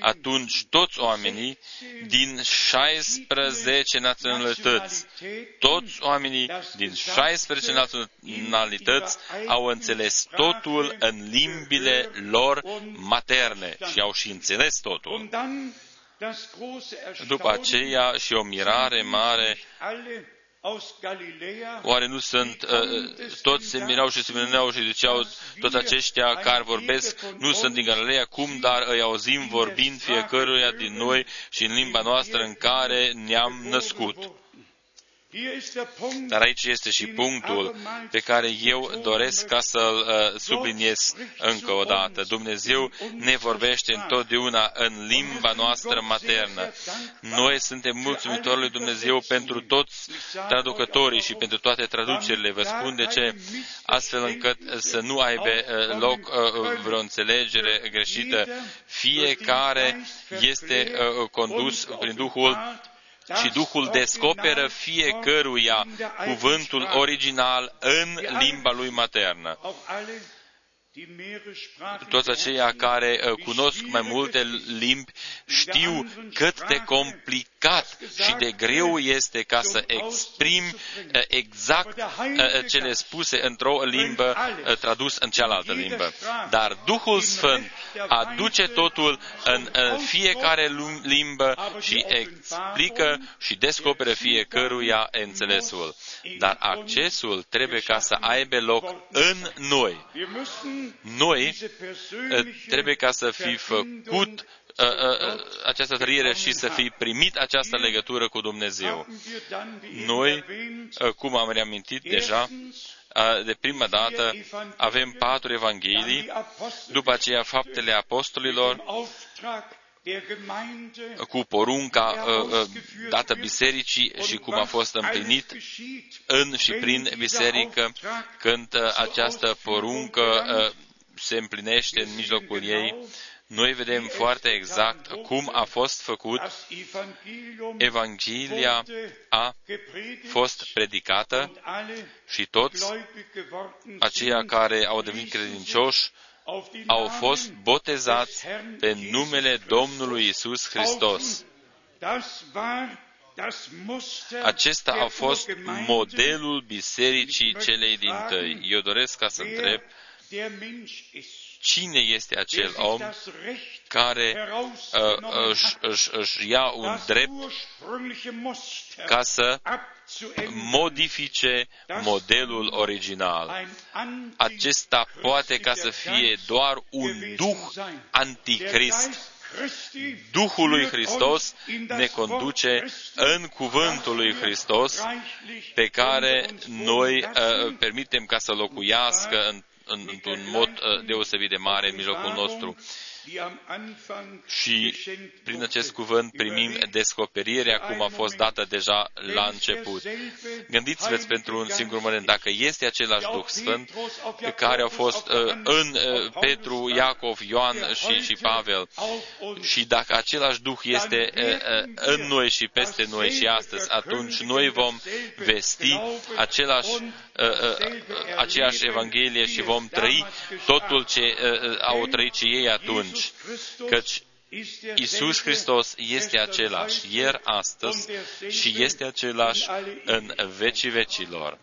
atunci toți oamenii din 16 naționalități, toți oamenii din 16 naționalități au înțeles totul în limbile lor materne și au și înțeles totul. După aceea și o mirare mare Oare nu sunt, uh, toți se mirau și se mireau și ziceau, toți aceștia care vorbesc nu sunt din Galileea, cum dar îi auzim vorbind fiecăruia din noi și în limba noastră în care ne-am născut. Dar aici este și punctul pe care eu doresc ca să-l uh, subliniez încă o dată. Dumnezeu ne vorbește întotdeauna în limba noastră maternă. Noi suntem mulțumitori lui Dumnezeu pentru toți traducătorii și pentru toate traducerile. Vă spun de ce, astfel încât să nu aibă uh, loc uh, vreo înțelegere greșită. Fiecare este condus prin Duhul și Duhul descoperă fiecăruia cuvântul original în limba lui maternă. Toți aceia care uh, cunosc mai multe limbi știu cât de complicat complicat și de greu este ca să exprimi uh, exact uh, cele spuse într-o limbă tradus în cealaltă limbă. Dar Duhul Sfânt aduce totul în fiecare limbă și explică și descoperă fiecăruia înțelesul. Dar accesul trebuie ca să aibă loc în noi. Noi trebuie ca să fi făcut această trăire și să fi primit această legătură cu Dumnezeu. Noi, cum am reamintit deja, de prima dată avem patru evanghelii, după aceea faptele apostolilor, cu porunca dată bisericii și cum a fost împlinit în și prin biserică, când această poruncă se împlinește în mijlocul ei, noi vedem foarte exact cum a fost făcut. Evanghelia a fost predicată și toți aceia care au devenit credincioși au fost botezați pe numele Domnului Isus Hristos. Acesta a fost modelul bisericii celei din tăi. Eu doresc ca să întreb cine este acel om care uh, își, își, își ia un drept ca să modifice modelul original. Acesta poate ca să fie doar un duh anticrist. Duhul lui Hristos ne conduce în cuvântul lui Hristos pe care noi uh, permitem ca să locuiască în într-un mod uh, deosebit de mare în mijlocul nostru și prin acest cuvânt primim descoperirea cum a fost dată deja la început. Gândiți-vă pentru un singur moment, dacă este același Duh Sfânt care a fost uh, în uh, Petru, Iacov, Ioan și, și Pavel. și dacă același Duh este uh, în noi și peste noi și astăzi, atunci noi vom vesti același, aceeași Evanghelie și vom trăi totul ce au trăit și ei atunci atunci, căci Isus Hristos este același ieri, astăzi și este același în vecii vecilor.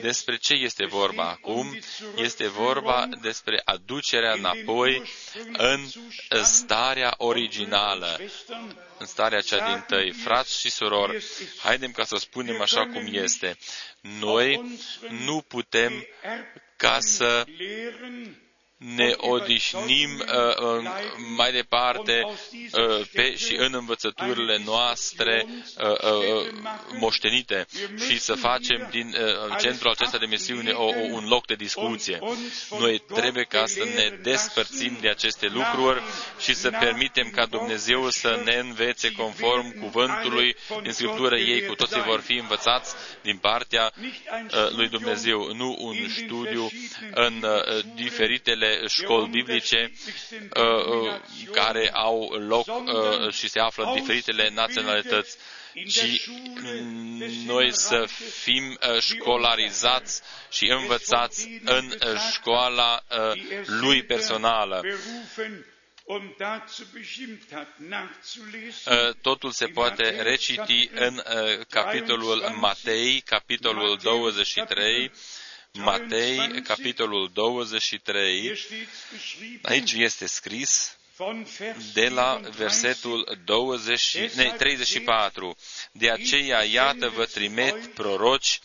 Despre ce este vorba acum? Este vorba despre aducerea înapoi în starea originală, în starea cea din tăi. Frați și surori, haidem ca să spunem așa cum este. Noi nu putem ca să ne odihnim uh, uh, mai departe uh, pe și în învățăturile noastre uh, uh, moștenite și să facem din uh, centrul acesta de misiune o, o, un loc de discuție. Noi trebuie ca să ne despărțim de aceste lucruri și să permitem ca Dumnezeu să ne învețe conform cuvântului din Scriptură. Ei cu toții vor fi învățați din partea uh, lui Dumnezeu, nu un studiu în uh, diferitele diferitele școli biblice uh, uh, care au loc uh, și se află în diferitele naționalități, ci noi să fim școlarizați și învățați în școala lui personală. Totul se poate reciti în capitolul Matei, capitolul 23, Matei, capitolul 23, aici este scris de la versetul 20, ne, 34. De aceea, iată, vă trimit proroci,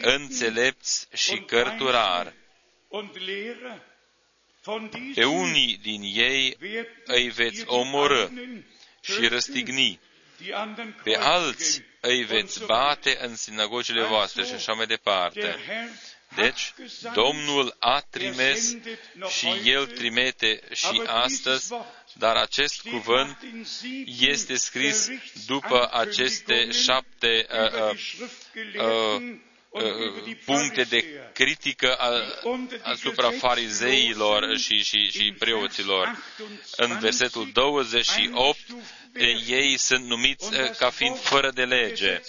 înțelepți și cărturari. Pe unii din ei îi veți omorâ și răstigni, pe alți îi veți bate în sinagogile voastre și așa mai departe. Deci, Domnul a trimis și El trimite și astăzi, dar acest cuvânt este scris după aceste șapte uh, uh, uh, puncte de critică asupra farizeilor și, și, și preoților. În versetul 28 ei sunt numiți ca fiind fără de lege.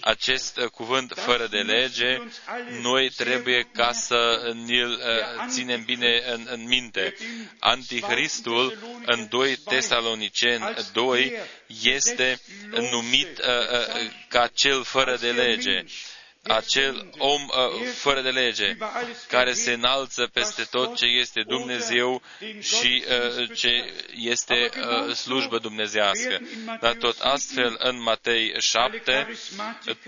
Acest cuvânt fără de lege, noi trebuie ca să ne-l ținem bine în, în minte. Antichristul în 2 Tesaloniceni 2 este numit ca cel fără de lege acel om uh, fără de lege, care se înalță peste tot ce este Dumnezeu și uh, ce este uh, slujbă dumnezească. Dar tot astfel, în Matei 7,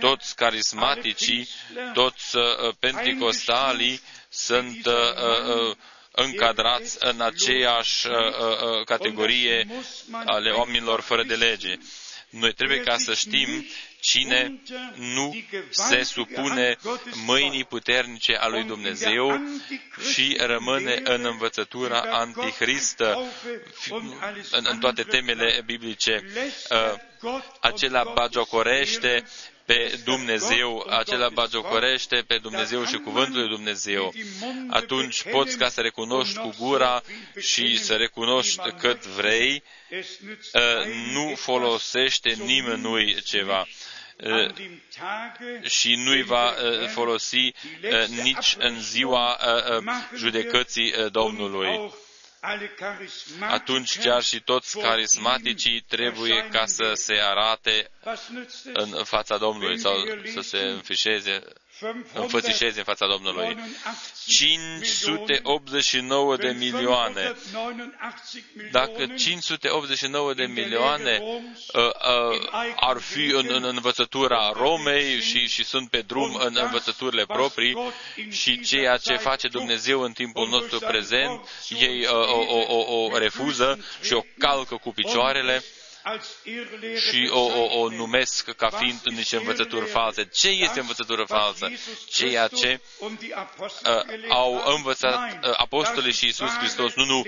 toți carismaticii, toți uh, penticostalii sunt uh, uh, încadrați în aceeași uh, uh, categorie ale oamenilor fără de lege. Noi trebuie ca să știm cine nu se supune mâinii puternice a lui Dumnezeu și rămâne în învățătura anticristă în, în toate temele biblice. Uh, acela bagiocorește pe Dumnezeu, acela bagiocorește pe Dumnezeu și cuvântul lui Dumnezeu, atunci poți ca să recunoști cu gura și să recunoști cât vrei, uh, nu folosește nimănui ceva. Și nu-i va folosi nici în ziua judecății Domnului atunci chiar și toți carismaticii trebuie ca să se arate în fața Domnului sau să se înfișeze înfățișeze în fața Domnului. 589 de milioane. Dacă 589 de milioane uh, uh, ar fi în, în învățătura Romei și, și sunt pe drum în învățăturile proprii și ceea ce face Dumnezeu în timpul nostru prezent, ei uh, o, o, o, o refuză și o calcă cu picioarele, și o, o, o numesc ca fiind niște învățături false. Ce este învățătură falsă? Ceea ce uh, au învățat uh, apostolii și Iisus Hristos. Nu, nu,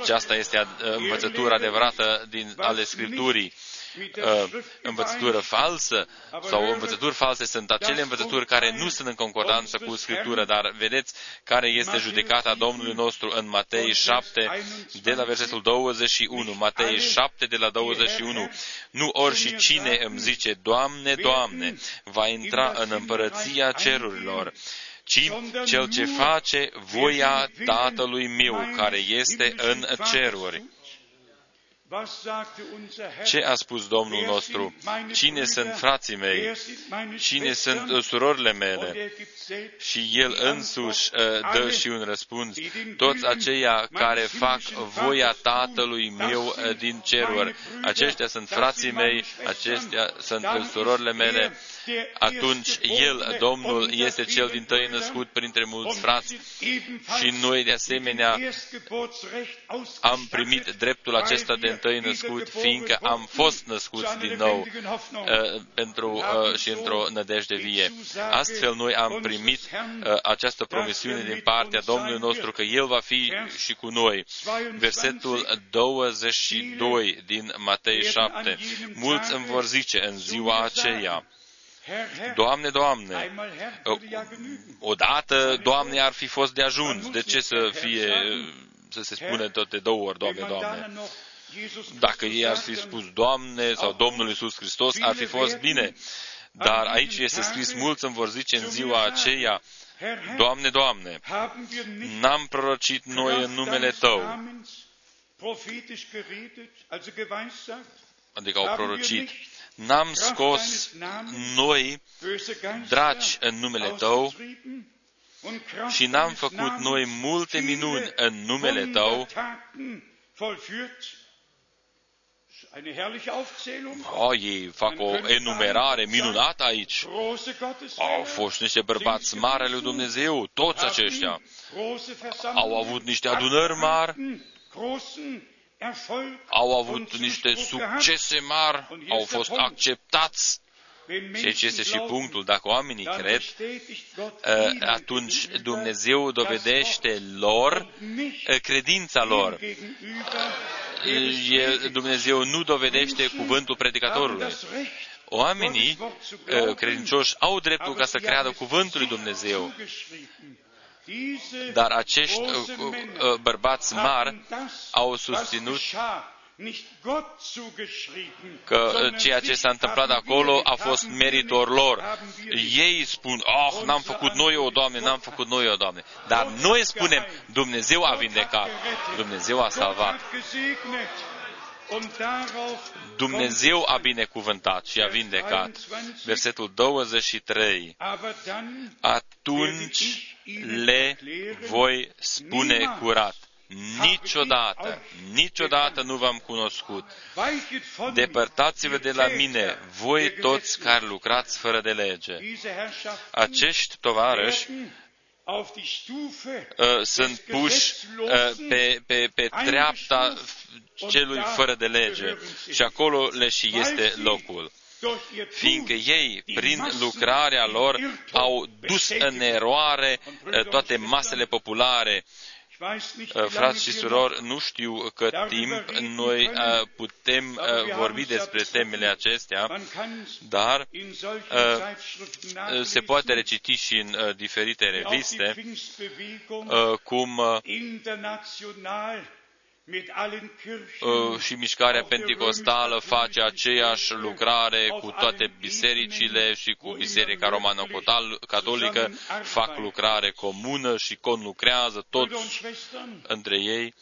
aceasta este învățătura adevărată din ale Scripturii uh, învățătură falsă sau învățături false sunt acele învățături care nu sunt în concordanță cu Scriptura, dar vedeți care este judecata Domnului nostru în Matei 7, de la versetul 21. Matei 7, de la 21. Nu ori și cine îmi zice, Doamne, Doamne, va intra în împărăția cerurilor, ci cel ce face voia Tatălui meu care este în ceruri. Ce a spus Domnul nostru? Cine sunt frații mei? Cine sunt uh, surorile mele? Și El însuși uh, dă și un răspuns. Toți aceia care fac voia Tatălui meu uh, din ceruri. Aceștia sunt frații mei, aceștia sunt surorile mele atunci El, Domnul, este cel din tăi născut printre mulți frați și noi, de asemenea, am primit dreptul acesta de întâi născut, fiindcă am fost născuți din nou uh, pentru uh, și într-o nădejde vie. Astfel, noi am primit uh, această promisiune din partea Domnului nostru că El va fi și cu noi. Versetul 22 din Matei 7. Mulți îmi vor zice în ziua aceea, Doamne, Doamne, odată, Doamne, ar fi fost de ajuns. De ce să fie, să se spune tot de două ori, Doamne, Doamne? Dacă ei ar fi spus Doamne sau Domnul Iisus Hristos, ar fi fost bine. Dar aici este scris, mulți îmi vor zice în ziua aceea, Doamne, Doamne, n-am prorocit noi în numele Tău, adică au prorocit, n-am scos noi draci în numele Tău și n-am făcut noi multe minuni în numele Tău. Oh, ei fac o enumerare minunată aici. Au fost niște bărbați mari ale lui Dumnezeu, toți aceștia. Au avut niște adunări mari, au avut niște succese mari, au fost acceptați. Ceea ce este și punctul. Dacă oamenii cred, ă, atunci Dumnezeu dovedește lor ă, credința lor. Dumnezeu nu dovedește cuvântul predicatorului. Oamenii ă, credincioși au dreptul ca să creadă cuvântul lui Dumnezeu. Dar acești uh, uh, bărbați mari au susținut că ceea ce s-a întâmplat acolo a fost meritor lor. Ei spun, oh, n-am făcut noi o, Doamne, n-am făcut noi o, Doamne. Dar noi spunem, Dumnezeu a vindecat, Dumnezeu a salvat. Dumnezeu a binecuvântat și a vindecat. Versetul 23. Atunci le voi spune curat. Niciodată, niciodată nu v-am cunoscut. Depărtați-vă de la mine, voi toți care lucrați fără de lege. Acești tovarăși uh, sunt puși uh, pe, pe, pe treapta celui fără de lege. și acolo le și este locul fiindcă ei, prin lucrarea lor, au dus în eroare uh, toate masele populare. Uh, frați și surori, nu știu cât timp noi uh, putem uh, vorbi despre temele acestea, dar se poate reciti și în diferite reviste cum Uh, și mișcarea pentecostală face aceeași lucrare cu toate bisericile și cu Biserica Romano-Catolică, fac lucrare comună și conlucrează toți între ei.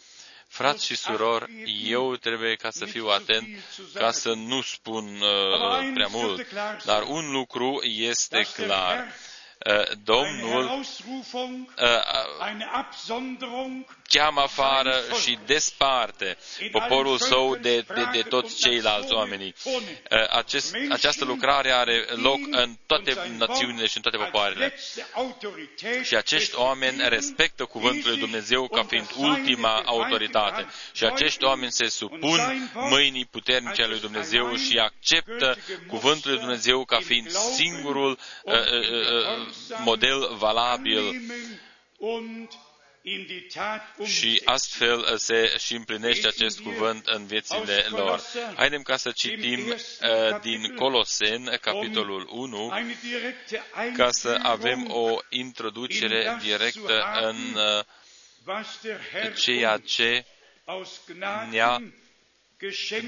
Frați și surori, eu trebuie ca să fiu atent, ca să nu spun uh, prea mult, dar un lucru este clar. Uh, Domnul uh, cheamă afară și desparte poporul său de, de, de toți ceilalți oameni. Uh, acest, această lucrare are loc în toate națiunile și în toate popoarele. Și acești oameni respectă cuvântul lui Dumnezeu ca fiind ultima autoritate. Și acești oameni se supun mâinii puternice a lui Dumnezeu și acceptă cuvântul lui Dumnezeu ca fiind singurul uh, uh, uh, model valabil și astfel se și împlinește acest cuvânt în viețile lor. Haidem ca să citim uh, din Colosen, capitolul 1, ca să avem o introducere directă în uh, ceea ce ne-a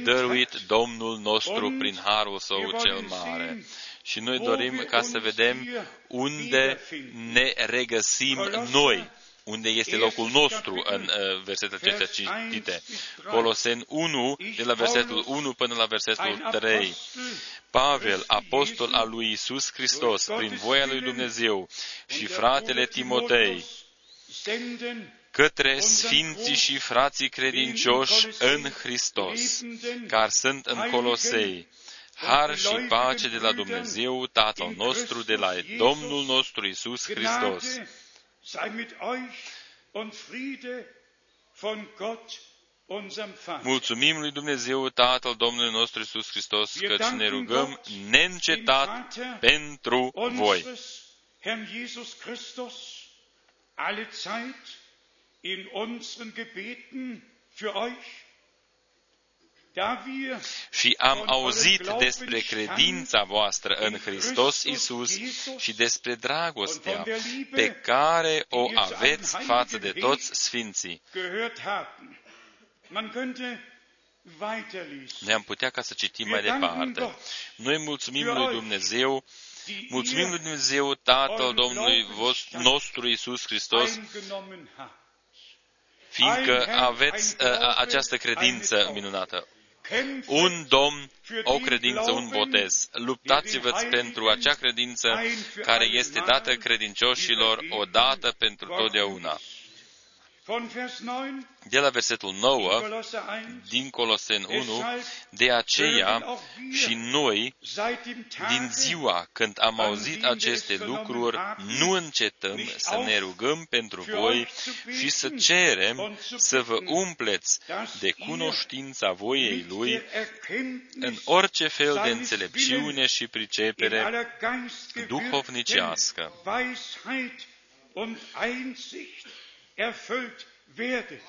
dăruit Domnul nostru prin harul său cel mare și noi dorim ca să vedem unde ne regăsim noi, unde este locul nostru în uh, versetele acestea citite. Colosen 1, de la versetul 1 până la versetul 3. Pavel, apostol al lui Isus Hristos, prin voia lui Dumnezeu, și fratele Timotei, către sfinții și frații credincioși în Hristos, care sunt în Colosei, har și pace de la Dumnezeu, Tatăl nostru, de la Domnul nostru Isus Hristos. Mulțumim lui Dumnezeu, Tatăl Domnului nostru Isus Hristos, căci ne rugăm neîncetat pentru voi. Herrn Jesus Christus, alle Zeit in unseren Gebeten für euch și am auzit despre credința voastră în Hristos Isus și despre dragostea pe care o aveți față de toți sfinții. Ne am putea ca să citim mai departe. Noi mulțumim lui Dumnezeu Mulțumim lui Dumnezeu, Tatăl Domnului nostru Isus Hristos, fiindcă aveți uh, această credință minunată un Domn, o credință, un botez. Luptați-vă pentru acea credință care este dată credincioșilor odată pentru totdeauna. De la versetul 9 din Colosen 1, de aceea și noi, din ziua când am auzit aceste lucruri, nu încetăm să ne rugăm pentru voi și să cerem să vă umpleți de cunoștința voiei Lui în orice fel de înțelepciune și pricepere duhovnicească erfüllt werdet.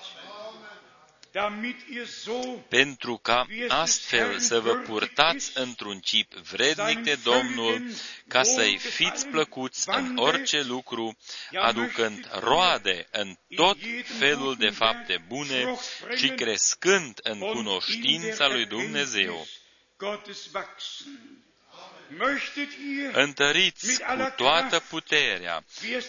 pentru ca astfel să vă purtați într-un chip vrednic de Domnul, ca să-i fiți plăcuți în orice lucru, aducând roade în tot felul de fapte bune și crescând în cunoștința lui Dumnezeu. Întăriți cu toată puterea,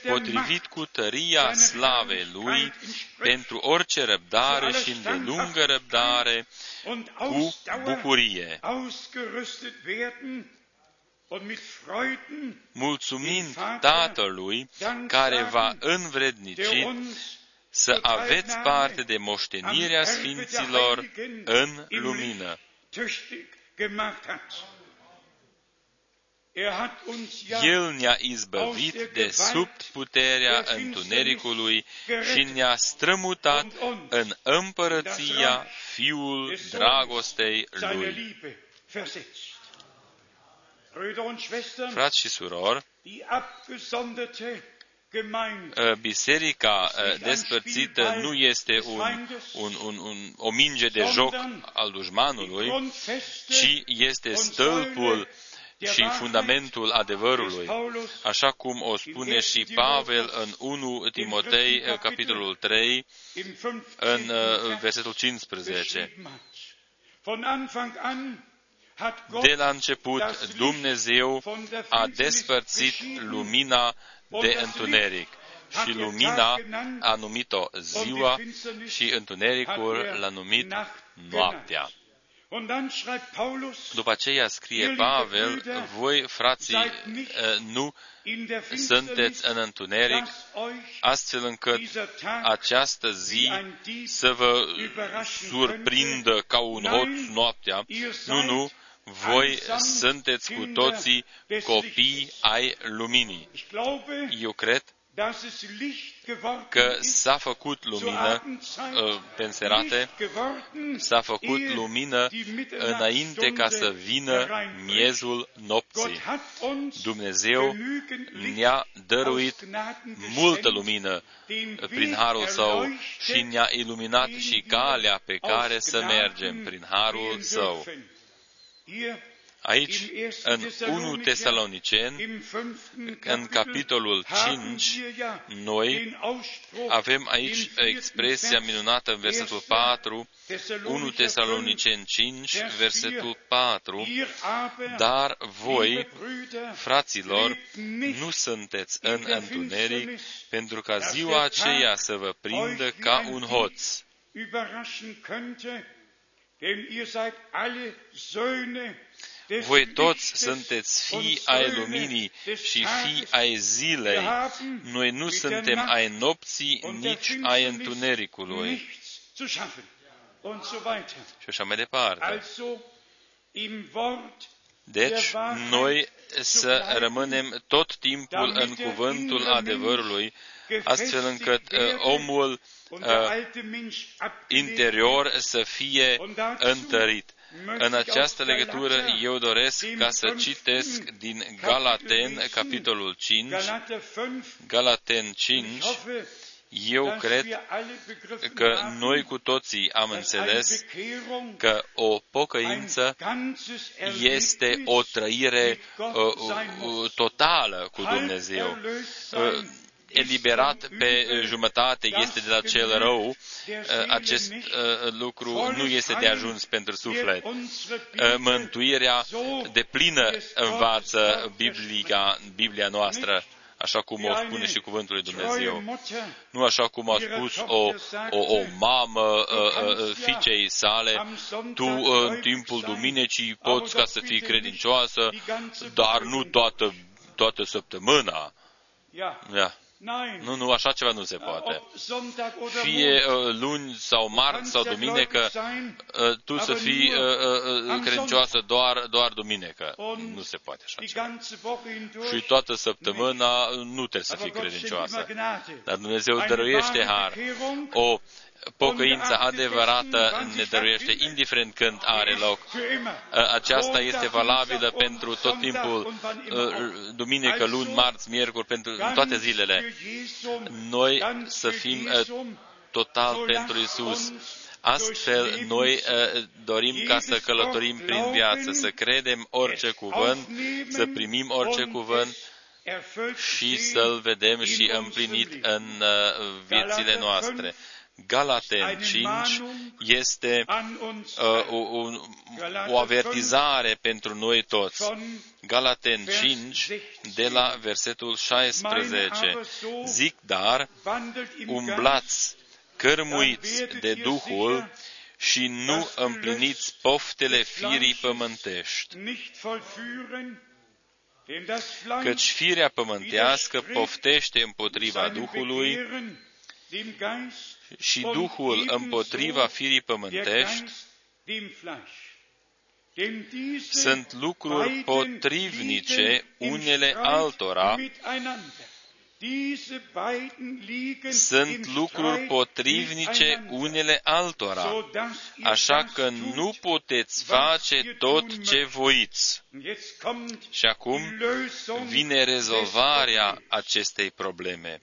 potrivit cu tăria slavei Lui, pentru orice răbdare și îndelungă răbdare, cu bucurie. Mulțumind Tatălui care v-a învrednicit să aveți parte de moștenirea Sfinților în lumină. El ne-a izbăvit de sub puterea întunericului și ne-a strămutat în împărăția Fiul dragostei Lui. Frați și surori, biserica despărțită nu este un, un, un, un, o minge de joc al dușmanului, ci este stâlpul și fundamentul adevărului, așa cum o spune și Pavel în 1 Timotei, capitolul 3, în versetul 15. De la început, Dumnezeu a despărțit lumina de întuneric. și lumina a numit-o ziua și întunericul l-a numit noaptea. După aceea scrie Pavel, voi, frații, eh, nu sunteți în întuneric, astfel încât această zi să vă surprindă ca un hoț noaptea. Nu, nu, voi sunteți cu toții copii ai luminii. Eu cred că s-a făcut lumină uh, penserate, s-a făcut lumină înainte ca să vină miezul nopții. Dumnezeu ne-a dăruit multă lumină prin harul său și ne-a iluminat și calea pe care să mergem prin harul său. Aici, în 1 Tesalonicen, în capitolul 5, noi avem aici expresia minunată în versetul 4, 1 Tesalonicen 5, versetul 4, dar voi, fraților, nu sunteți în întuneric, pentru ca ziua aceea să vă prindă ca un hoț. Denn ihr seid alle Söhne voi toți sunteți fii ai luminii și fii ai zilei. Noi nu suntem ai nopții, nici ai întunericului. Și așa mai departe. Deci, noi să rămânem tot timpul în cuvântul adevărului, astfel încât uh, omul uh, interior să fie întărit. În această legătură eu doresc ca să citesc din Galaten, capitolul 5, Galaten 5, eu cred că noi cu toții am înțeles că o pocăință este o trăire uh, uh, totală cu Dumnezeu. Uh, eliberat pe jumătate este de la cel rău, uh, acest uh, lucru nu este de ajuns pentru suflet. Uh, mântuirea de plină învață Biblia, Biblia noastră așa cum o spune și cuvântul lui Dumnezeu. Nu așa cum a spus o, o, o mamă fiicei sale, tu în timpul duminecii poți ca să fii credincioasă, dar nu toată, toată săptămâna. Yeah. Nu, nu, așa ceva nu se poate. Fie uh, luni sau marți sau duminică, uh, tu să fii uh, uh, credincioasă doar, doar duminică. Nu se poate așa ceva. Și toată săptămâna nu trebuie să fii credincioasă. Dar Dumnezeu dăruiește har. O pocăința adevărată ne dăruiește, indiferent când are loc. Aceasta este valabilă pentru tot timpul, duminică, luni, marți, miercuri, pentru toate zilele. Noi să fim total pentru Isus. Astfel, noi uh, dorim ca să călătorim prin viață, să credem orice cuvânt, să primim orice cuvânt și să-l vedem și împlinit în uh, viețile noastre. Galaten 5 este uh, o, o avertizare pentru noi toți. Galaten 5, de la versetul 16. Zic dar, umblați cărmuiți de Duhul și nu împliniți poftele firii pământești. Căci firea pământească poftește împotriva Duhului și Duhul împotriva firii pământești sunt lucruri potrivnice unele altora, sunt lucruri potrivnice unele altora, așa că nu puteți face tot ce voiți. Și acum vine rezolvarea acestei probleme.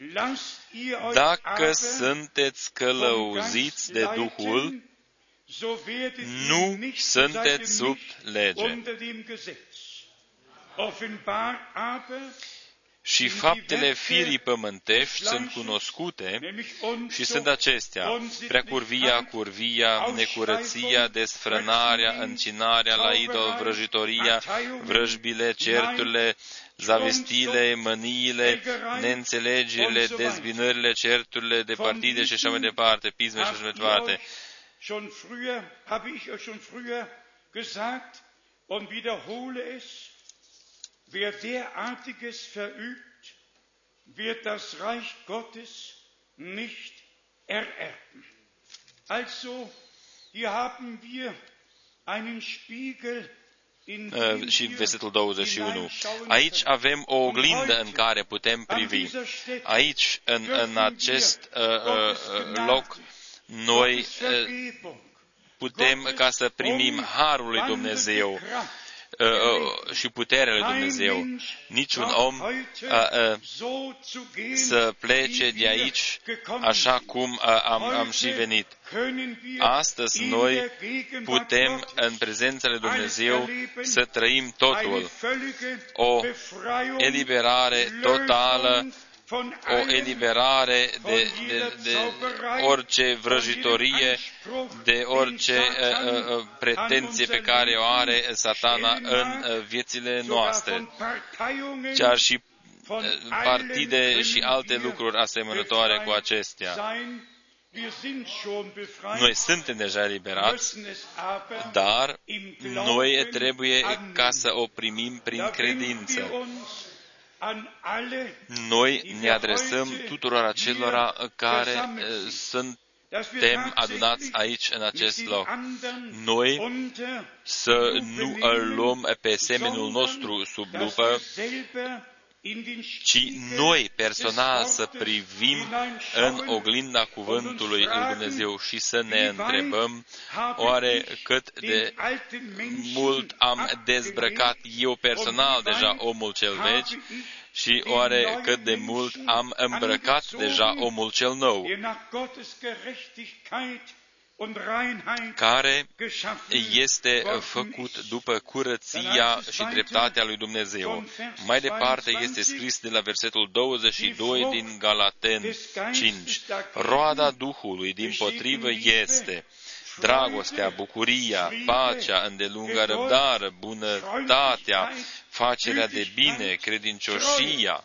Dacă sunteți călăuziți de Duhul, nu sunteți sub lege și faptele firii pământești sunt cunoscute și sunt acestea, preacurvia, curvia, necurăția, desfrânarea, încinarea la idol, vrăjitoria, vrăjbile, certurile, zavestile, mâniile, neînțelegerile, dezbinările, certurile de partide și așa mai departe, pisme și așa mai departe. Schon früher habe ich euch schon früher gesagt und wiederhole es, Wer derartiges verübt, wird das Reich Gottes nicht ererben. Also, hier haben wir einen Spiegel Uh, și versetul 21. Aici avem o oglindă în care putem privi. Aici, în, în acest uh, uh, loc, noi uh, putem ca să primim harul lui Dumnezeu Uh, uh, și puterea lui Dumnezeu. Niciun om uh, să plece de aici așa cum am, am și venit. Astăzi noi putem în prezența lui Dumnezeu să trăim totul. O eliberare totală o eliberare de, de, de orice vrăjitorie, de orice uh, uh, pretenție pe care o are satana în uh, viețile noastre, chiar și uh, partide și alte lucruri asemănătoare cu acestea. Noi suntem deja eliberați, dar noi trebuie ca să o primim prin credință. Noi ne adresăm tuturor acelora care eh, sunt suntem adunați aici, în acest loc. Noi să nu îl luăm pe semenul nostru sub lupă, ci noi personal să privim în oglinda cuvântului lui Dumnezeu și să ne întrebăm oare cât de mult am dezbrăcat eu personal deja omul cel vechi și oare cât de mult am îmbrăcat deja omul cel nou care este făcut după curăția și dreptatea lui Dumnezeu. Mai departe este scris de la versetul 22 din Galaten 5. Roada Duhului din potrivă este dragostea, bucuria, pacea, îndelungă răbdare, bunătatea, facerea de bine, credincioșia,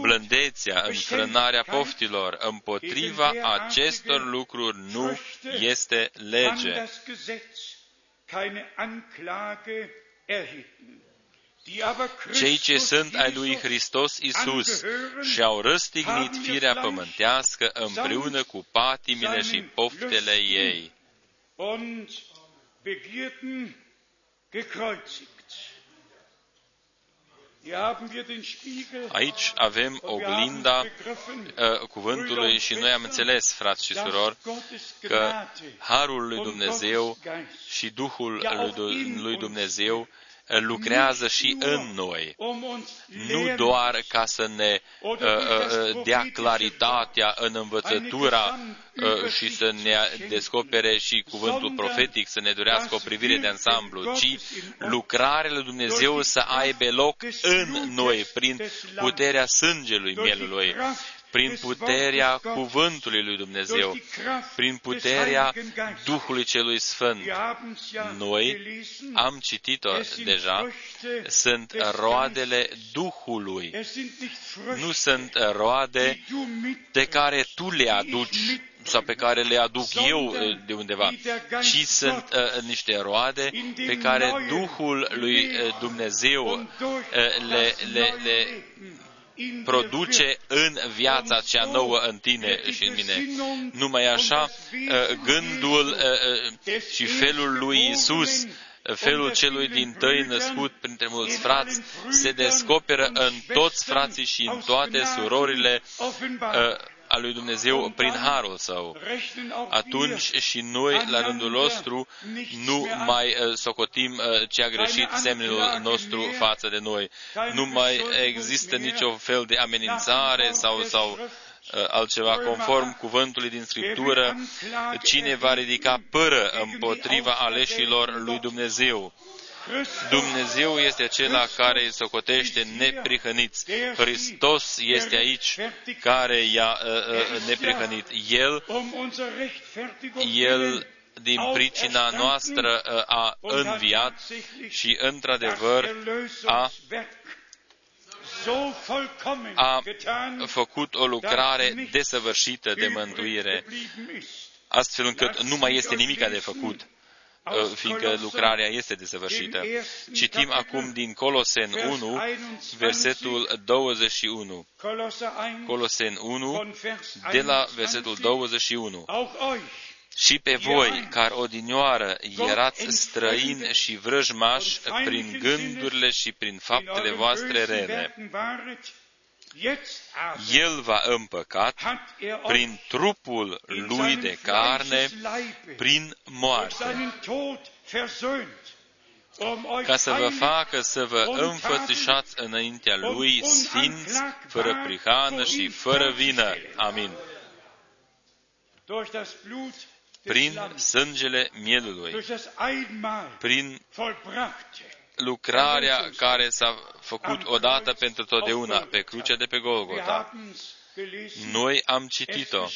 blândețea, înfrânarea poftilor, împotriva acestor lucruri nu este lege. Cei ce sunt ai lui Hristos Isus și au răstignit firea pământească împreună cu patimile și poftele ei. Aici avem oglinda uh, cuvântului și noi am înțeles, frați și surori, că Harul lui Dumnezeu și Duhul lui Dumnezeu lucrează și în noi, nu doar ca să ne uh, uh, dea claritatea în învățătura uh, și să ne descopere și cuvântul profetic, să ne dorească o privire de ansamblu, ci lucrarea lui Dumnezeu să aibă loc în noi, prin puterea sângelui mielului, prin puterea cuvântului lui Dumnezeu, prin puterea Duhului Celui Sfânt. Noi am citit-o deja, sunt roadele Duhului, nu sunt roade pe care tu le aduci sau pe care le aduc eu eh, de undeva, ci sunt uh, niște roade pe care Duhul lui eh, Dumnezeu uh, le, le, le produce în viața cea nouă în tine și în mine. Numai așa, uh, gândul uh, uh, și felul lui Isus, felul celui din tăi născut printre mulți frați, se descoperă în toți frații și în toate surorile a lui Dumnezeu prin harul său. Atunci și noi, la rândul nostru, nu mai uh, socotim uh, ce a greșit semnul nostru față de noi. Nu mai există nicio fel de amenințare sau, sau uh, altceva conform cuvântului din Scriptură, cine va ridica pără împotriva aleșilor lui Dumnezeu. Dumnezeu este acela care îi socotește neprihăniți. Hristos este aici care i-a uh, uh, neprihănit. El, El din pricina noastră uh, a înviat și într-adevăr a a făcut o lucrare desăvârșită de mântuire, astfel încât nu mai este nimica de făcut. Uh, fiindcă lucrarea este desăvârșită. Citim acum din Colosen 1, versetul 21. Colosen 1, de la versetul 21 și pe voi, care odinioară erați străini și vrăjmași prin gândurile și prin faptele voastre rele, el va împăcat prin trupul lui de carne, prin moarte, ca să vă facă să vă înfățișați înaintea lui sfinți, fără prihană și fără vină. Amin. Prin sângele mielului, prin lucrarea care s-a făcut odată pentru totdeauna pe crucea de pe Golgota. Noi am citit-o.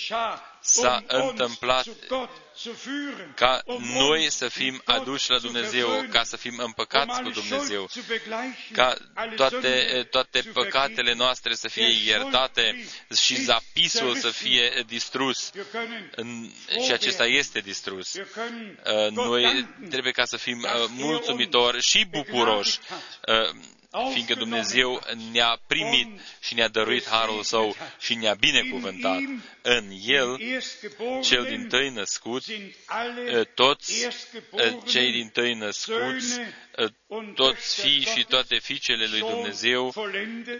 S-a întâmplat ca noi să fim aduși la Dumnezeu, ca să fim împăcați cu Dumnezeu, ca toate, toate păcatele noastre să fie iertate și zapisul să fie distrus. Și acesta este distrus. Noi trebuie ca să fim uh, mulțumitori și bucuroși uh, fiindcă Dumnezeu ne-a primit și ne-a dăruit harul său și ne-a binecuvântat. În El, cel din tăi născut, toți cei din tăi născuți, toți fii și toate fiicele lui Dumnezeu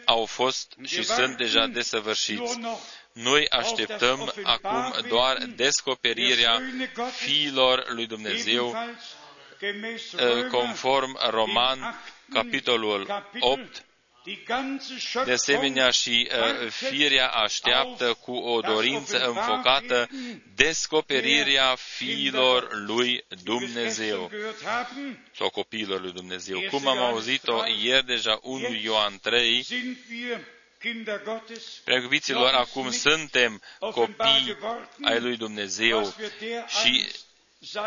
au fost și sunt deja desăvârșiți. Noi așteptăm acum doar descoperirea fiilor lui Dumnezeu conform Roman capitolul 8, de asemenea și uh, firea așteaptă cu o dorință înfocată descoperirea fiilor lui Dumnezeu. Sau copiilor lui Dumnezeu. Cum am auzit-o ieri deja 1 Ioan 3, Preacuviților, acum suntem copii ai lui Dumnezeu și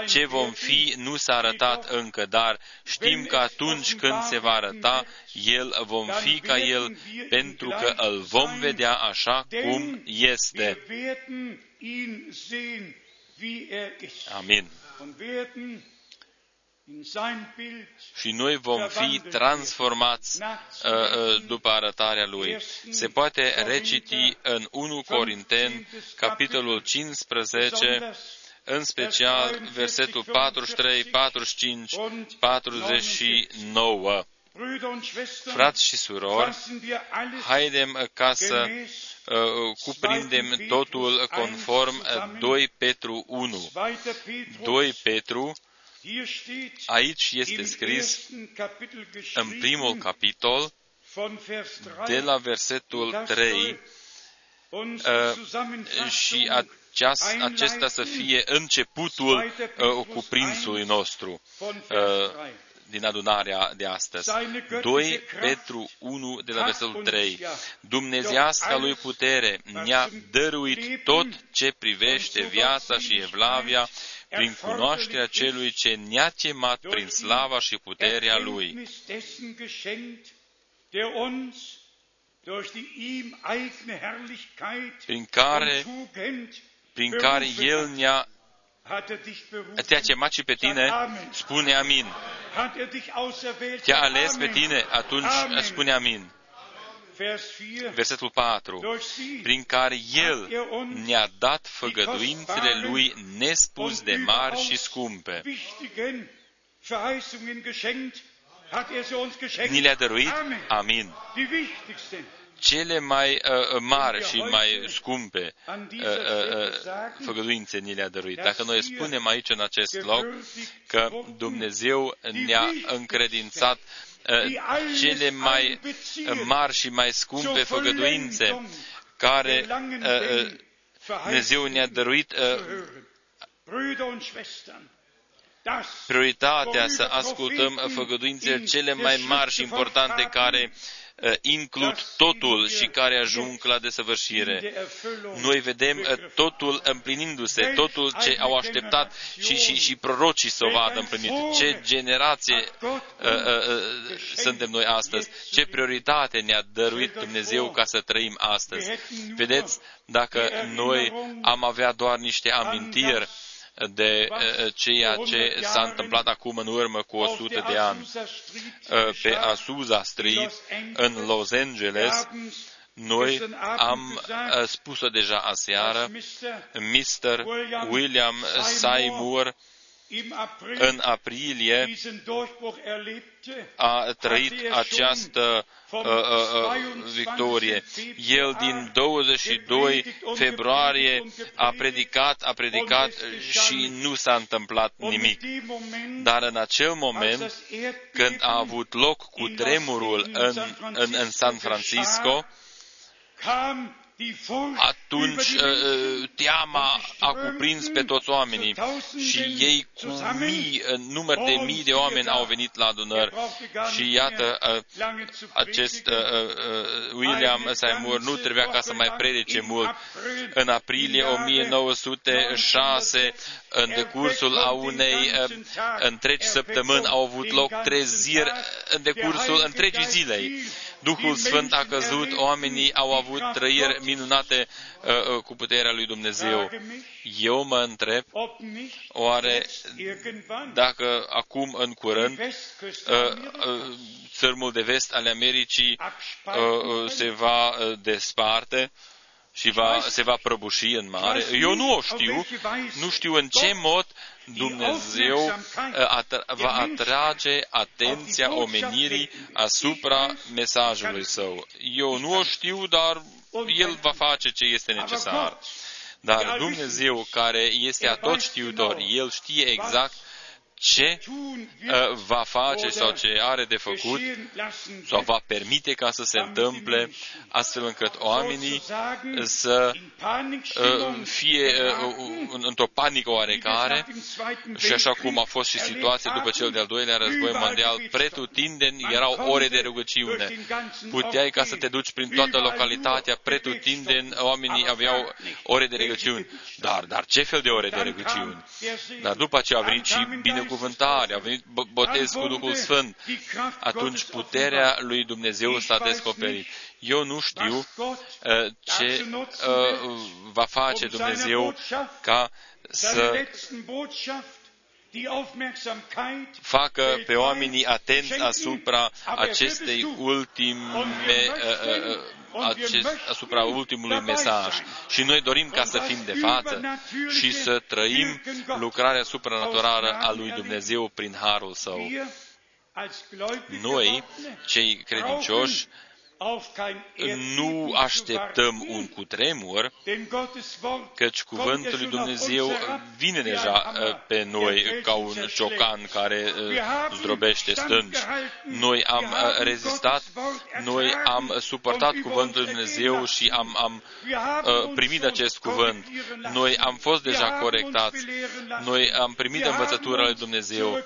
ce vom fi nu s-a arătat încă, dar știm că atunci când se va arăta, El vom fi ca El, pentru că îl vom vedea așa cum este. Amin. Și noi vom fi transformați uh, uh, după arătarea Lui. Se poate reciti în 1 Corinteni, capitolul 15, în special versetul 43, 45, 49. Frați și surori, haidem ca să uh, cuprindem totul conform 2 Petru 1. 2 Petru, Aici este scris în primul capitol, de la versetul 3, uh, și aceast, acesta să fie începutul uh, cuprinsului nostru uh, din adunarea de astăzi. 2 Petru 1 de la versetul 3. Dumnezeasca lui putere ne-a dăruit tot ce privește viața și evlavia prin cunoașterea celui ce ne-a chemat prin slava și puterea lui. prin care, prin care El ne-a te-a chemat și pe tine, spune amin. Te-a ales pe tine, atunci spune amin. Versetul 4. Prin care El ne-a dat făgăduințele Lui nespus de mari și scumpe. Ni le-a dăruit? Amin cele mai uh, mari și mai scumpe uh, uh, făgăduințe ni le-a dăruit. Dacă noi spunem aici în acest loc că Dumnezeu ne-a încredințat cele mai mari și mai scumpe făgăduințe care Dumnezeu ne-a dăruit prioritatea să ascultăm făgăduințele cele mai mari și importante care Uh, includ totul și care ajung la desăvârșire. Noi vedem uh, totul împlinindu-se, totul ce au așteptat și, și, și prorocii să o vadă împlinit. Ce generație uh, uh, suntem noi astăzi, ce prioritate ne-a dăruit Dumnezeu ca să trăim astăzi. Vedeți, dacă noi am avea doar niște amintiri de ceea ce s-a întâmplat acum în urmă cu 100 de ani pe Azusa Street în Los Angeles. Noi am spus-o deja aseară, Mr. William Seymour în aprilie a trăit această uh, uh, uh, victorie. El din 22 februarie a predicat, a predicat și nu s-a întâmplat nimic. Dar în acel moment, când a avut loc cu tremurul în, în, în San Francisco, atunci uh, uh, teama a cuprins pe toți oamenii și ei cu mii, număr de mii de oameni au venit la adunări. Și iată, uh, acest William Seymour nu trebuia ca să mai predice mult. În aprilie 1906, în decursul a unei întregi săptămâni, au avut loc treziri în decursul întregii zilei. Duhul Sfânt a căzut, oamenii au avut trăiri minunate uh, uh, cu puterea lui Dumnezeu. Eu mă întreb, oare dacă acum în curând uh, uh, țărmul de vest ale Americii uh, uh, se va desparte, și va, se va prăbuși în mare. Eu nu o știu, nu știu în ce mod Dumnezeu uh, va atrage atenția omenirii asupra mesajului său. Eu nu o știu, dar El va face ce este necesar. Dar Dumnezeu, care este atot știutor, El știe exact ce uh, va face sau ce are de făcut sau va permite ca să se întâmple astfel încât oamenii să uh, fie uh, într-o panică oarecare. și așa cum a fost și situația după cel de-al doilea război mondial, pretutindeni erau ore de rugăciune. Puteai ca să te duci prin toată localitatea, pretutindeni oamenii aveau ore de rugăciuni. Dar, dar ce fel de ore de rugăciuni? Dar după aceea a venit și bine binecuvântare, a venit botez cu Duhul Sfânt, atunci puterea lui Dumnezeu s-a descoperit. Eu nu știu uh, ce uh, va face Dumnezeu ca să facă pe oamenii atenți asupra acestei ultime, uh, uh, acest, asupra ultimului mesaj. Și noi dorim ca să fim de față și să trăim lucrarea supranaturală a lui Dumnezeu prin harul său. Noi, cei credincioși, nu așteptăm un cutremur, căci cuvântul lui Dumnezeu vine deja uh, pe noi ca un ciocan care uh, zdrobește stânci. Noi am uh, rezistat, noi am suportat cuvântul lui Dumnezeu și am, am primit acest cuvânt. Noi am fost deja corectați, noi am primit învățătura lui Dumnezeu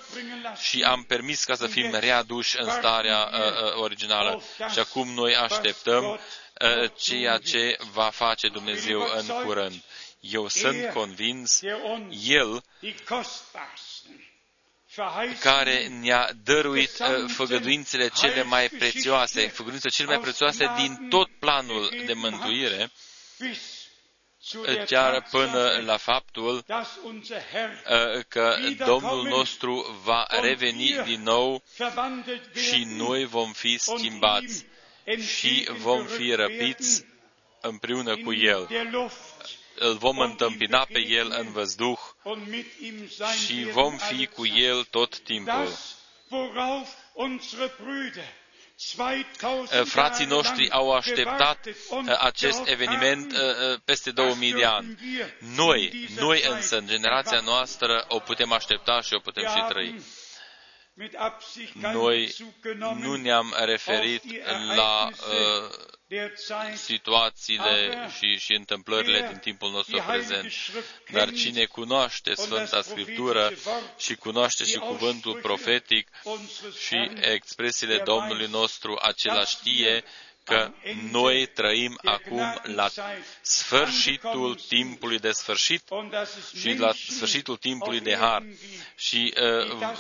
și am permis ca să fim readuși în starea originală. Și acum noi așteptăm uh, ceea ce va face Dumnezeu în curând. Eu sunt convins, El care ne-a dăruit uh, făgăduințele cele mai prețioase, făgăduințele cele mai prețioase din tot planul de mântuire, chiar până la faptul uh, că Domnul nostru va reveni din nou și noi vom fi schimbați și vom fi răpiți împreună cu El. Îl vom întâmpina pe El în văzduh și vom fi cu El tot timpul. Frații noștri au așteptat acest eveniment peste 2000 de ani. Noi, noi însă, în generația noastră, o putem aștepta și o putem și trăi. Noi nu ne-am referit la uh, situațiile și, și întâmplările din timpul nostru prezent. Dar cine cunoaște Sfânta Scriptură și cunoaște și cuvântul profetic și expresiile Domnului nostru, acela știe că noi trăim acum la sfârșitul timpului de sfârșit și la sfârșitul timpului de har. Și uh,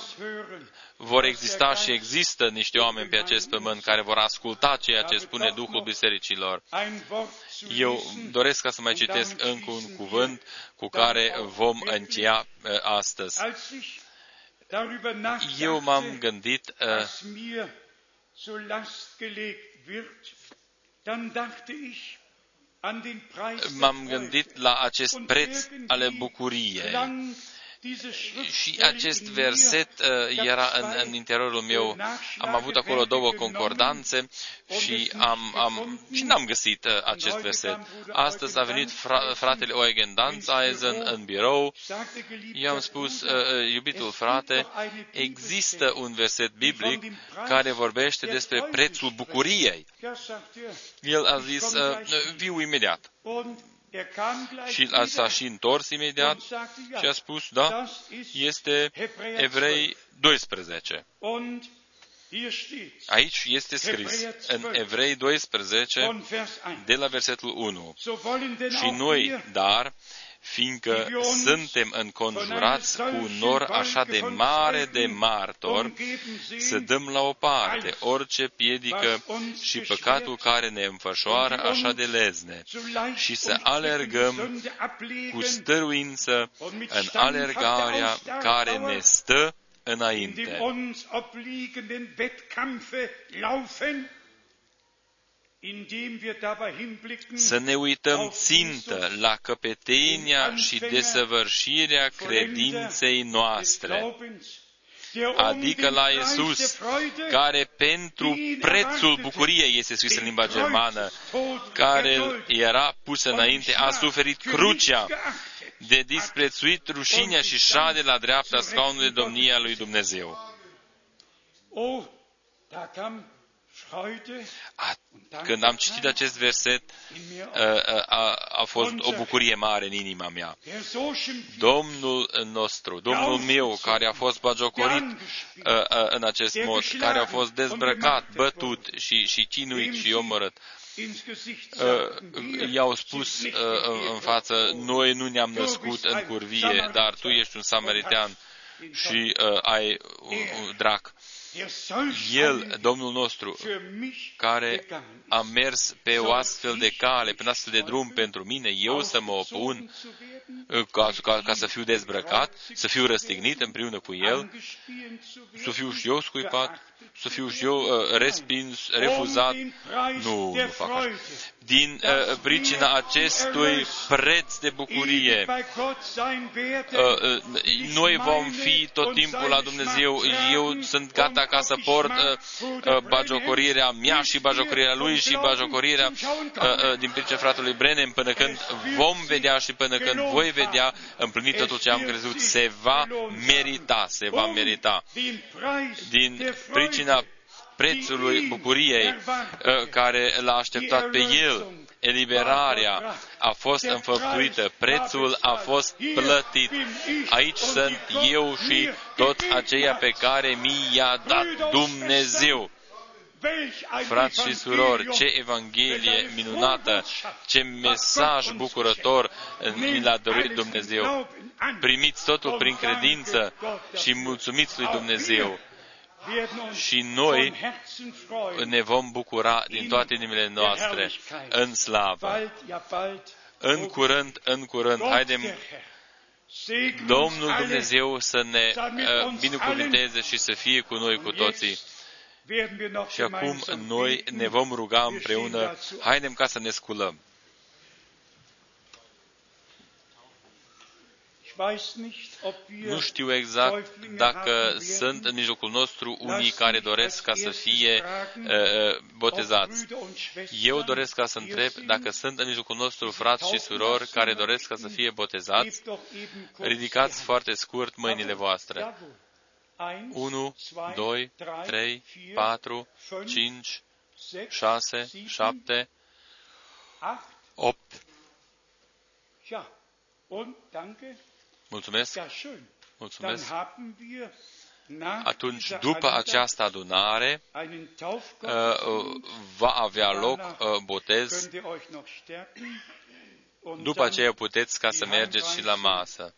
vor exista și există niște oameni pe acest pământ care vor asculta ceea ce spune Duhul Bisericilor. Eu doresc ca să mai citesc încă un cuvânt cu care vom încheia uh, astăzi. Eu m-am gândit uh, m-am gândit la acest preț ale bucuriei și acest verset uh, era în, în interiorul meu. Am avut acolo două concordanțe și, am, am, și n-am găsit uh, acest verset. Astăzi a venit fra, fratele Eugen Danzeisen în birou. I-am spus, uh, iubitul frate, există un verset biblic care vorbește despre prețul bucuriei. El a zis, viu imediat. Și s-a și întors imediat și a spus, da, este Evrei 12. Aici este scris în Evrei 12, de la versetul 1. Și noi, dar, fiindcă suntem înconjurați cu un nor așa de mare de martor, să dăm la o parte orice piedică și păcatul care ne înfășoară așa de lezne. și să alergăm cu stăruință în alergarea care ne stă înainte să ne uităm țintă la căpetenia și desăvârșirea credinței noastre, adică la Isus, care pentru prețul bucuriei, este scris în limba germană, care era pus înainte, a suferit crucea de disprețuit rușinea și șade la dreapta scaunului domnia lui Dumnezeu. Oh, când am citit acest verset, a, a fost o bucurie mare în inima mea. Domnul nostru, Domnul meu, care a fost bagiocorit în acest mod, care a fost dezbrăcat, bătut și, și chinuit și omorât, i-au spus în față, noi nu ne-am născut în curvie, dar tu ești un samaritean și ai un, un drac. El, Domnul nostru, care a mers pe o astfel de cale, pe un astfel de drum pentru mine, eu să mă opun uh, ca, ca, ca să fiu dezbrăcat, să fiu răstignit împreună cu El, să fiu și eu scuipat, să fiu și eu uh, respins, refuzat. Nu, nu fac așa. Din uh, pricina acestui preț de bucurie, uh, uh, noi vom fi tot timpul la Dumnezeu. Eu sunt gata gata ca să port bagiocorirea mea și bagiocorirea lui și bagiocorirea din pricina fratelui Brenem până când vom vedea și până când voi vedea împlinit totul ce am crezut, se va merita, se va merita. Din pricina prețului bucuriei care l-a așteptat pe el, eliberarea a fost înfăptuită, prețul a fost plătit. Aici sunt eu și toți aceia pe care mi i-a dat Dumnezeu. Frați și surori, ce Evanghelie minunată, ce mesaj bucurător mi l-a dorit Dumnezeu. Primiți totul prin credință și mulțumiți lui Dumnezeu și noi ne vom bucura din toate inimile noastre în slavă. În curând, în curând, haidem Domnul Dumnezeu să ne uh, binecuvinteze și să fie cu noi cu toții. Și acum noi ne vom ruga împreună, haidem ca să ne sculăm. Nu știu exact dacă sunt în mijlocul nostru unii care doresc ca să fie uh, botezați. Eu doresc ca să întreb dacă sunt în mijlocul nostru frați și surori care doresc ca să fie botezați. Ridicați foarte scurt mâinile voastre. 1, 2, 3, 4, 5, 6, 7, 8. Mulțumesc. Mulțumesc. Atunci, după această adunare, uh, va avea loc uh, botez. După aceea puteți ca să mergeți și la masă.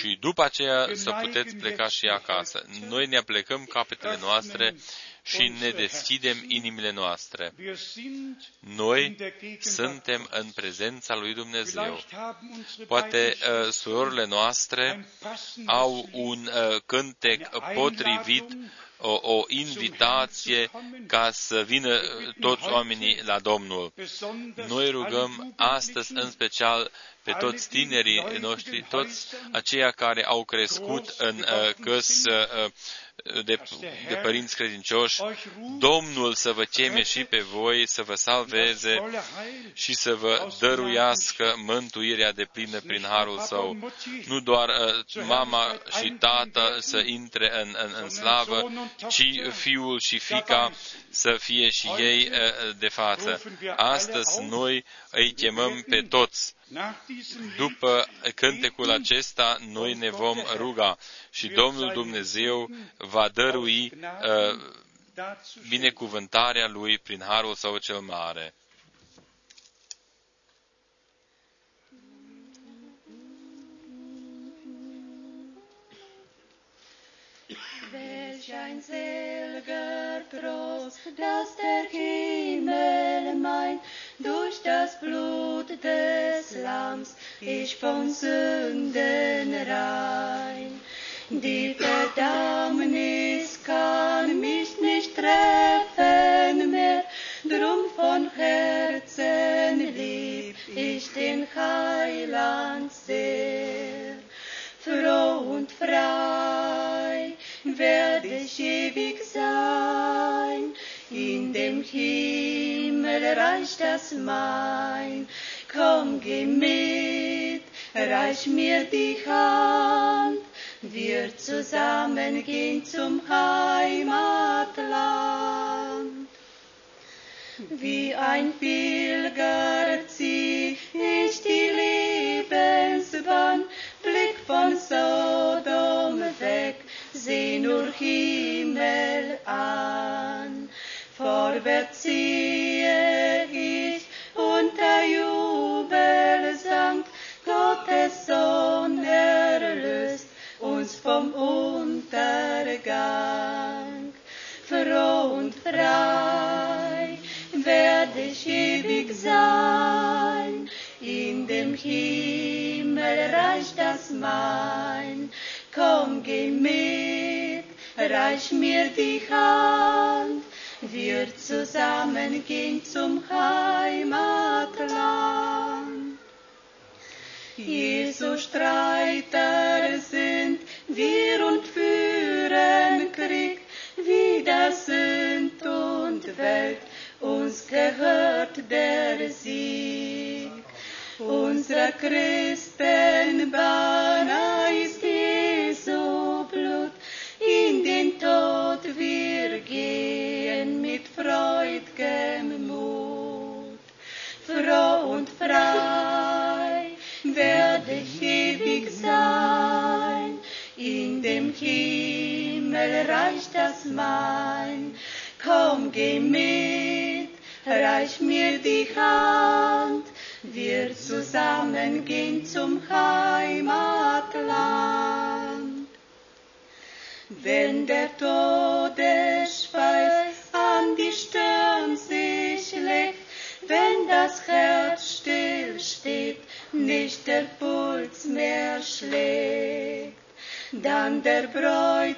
Și după aceea să puteți pleca și acasă. Noi ne plecăm capetele noastre și ne deschidem inimile noastre. Noi suntem în prezența lui Dumnezeu. Poate uh, surorile noastre au un uh, cântec potrivit o, o invitație ca să vină toți oamenii la Domnul. Noi rugăm astăzi în special pe toți tinerii noștri, toți aceia care au crescut în uh, căs uh, de, de părinți credincioși, Domnul să vă cheme și pe voi, să vă salveze și să vă dăruiască mântuirea de plină prin harul său. Nu doar uh, mama și tata să intre în, în, în slavă, ci fiul și fica să fie și ei uh, de față. Astăzi noi îi chemăm pe toți după cântecul acesta, noi ne vom ruga și Domnul Dumnezeu va dărui uh, binecuvântarea Lui prin harul Său cel mare. Welch ein selger Trost, dass der Himmel mein durch das Blut des Lamms ich von Sünden rein. Die Verdammnis kann mich nicht treffen mehr, drum von Herzen lieb ich den Heiland sehr. Froh und frei werde ich ewig sein, in dem Himmelreich das mein. Komm, geh mit, reich mir die Hand, wir zusammen gehen zum Heimatland. Wie ein Pilger zieh ich die Lebensbahn, Blick von Sodom weg, seh nur Himmel an. Vorwärts ziehe ich unter Jubelsang, Gottes Sohn erlöst uns vom Untergang. Froh und frei werde ich ewig sein, in dem Himmelreich das mein. Komm, geh mit, reich mir die Hand, wir zusammen zusammengehen zum Heimatland. Jesu Streiter sind wir und führen Krieg, wie das Sünd und Welt, uns gehört der Sieg. Unser Christenband der Bräutigam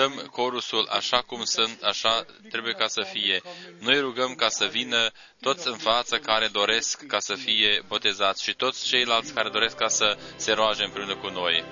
Cântăm corusul așa cum sunt, așa trebuie ca să fie. Noi rugăm ca să vină toți în față care doresc ca să fie botezați și toți ceilalți care doresc ca să se roage împreună cu noi.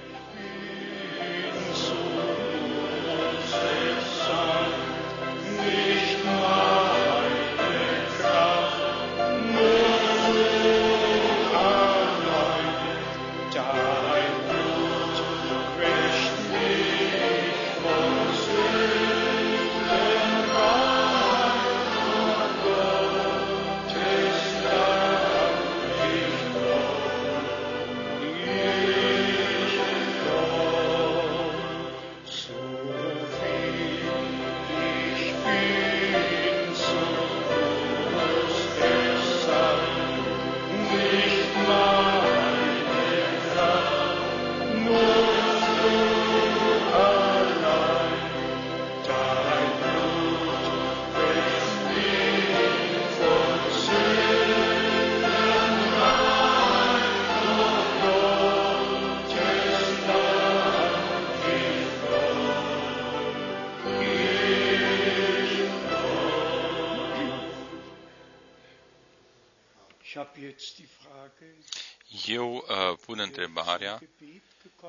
Eu uh, pun întrebarea,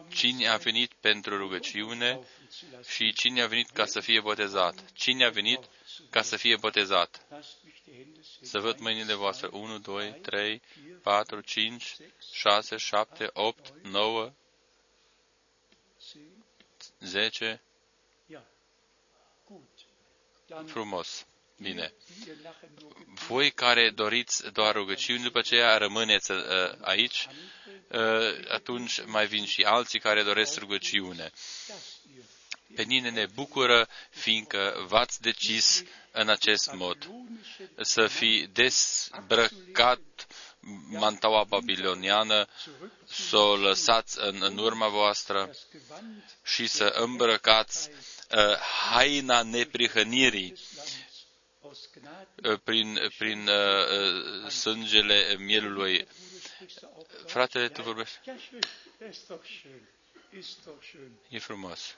cine a venit pentru rugăciune și cine a venit ca să fie botezat? Cine a venit ca să fie botezat? Să văd mâinile voastre. 1, 2, 3, 4, 5, 6, 7, 8, 9, 10. Frumos. Bine. Voi care doriți doar rugăciuni, după aceea rămâneți uh, aici, uh, atunci mai vin și alții care doresc rugăciune. Pe mine ne bucură, fiindcă v-ați decis în acest mod să fi dezbrăcat mantaua babiloniană, să o lăsați în, în urma voastră și să îmbrăcați uh, haina neprihănirii uh, prin, prin uh, sângele mielului. Fratele, tu vorbești? E frumos.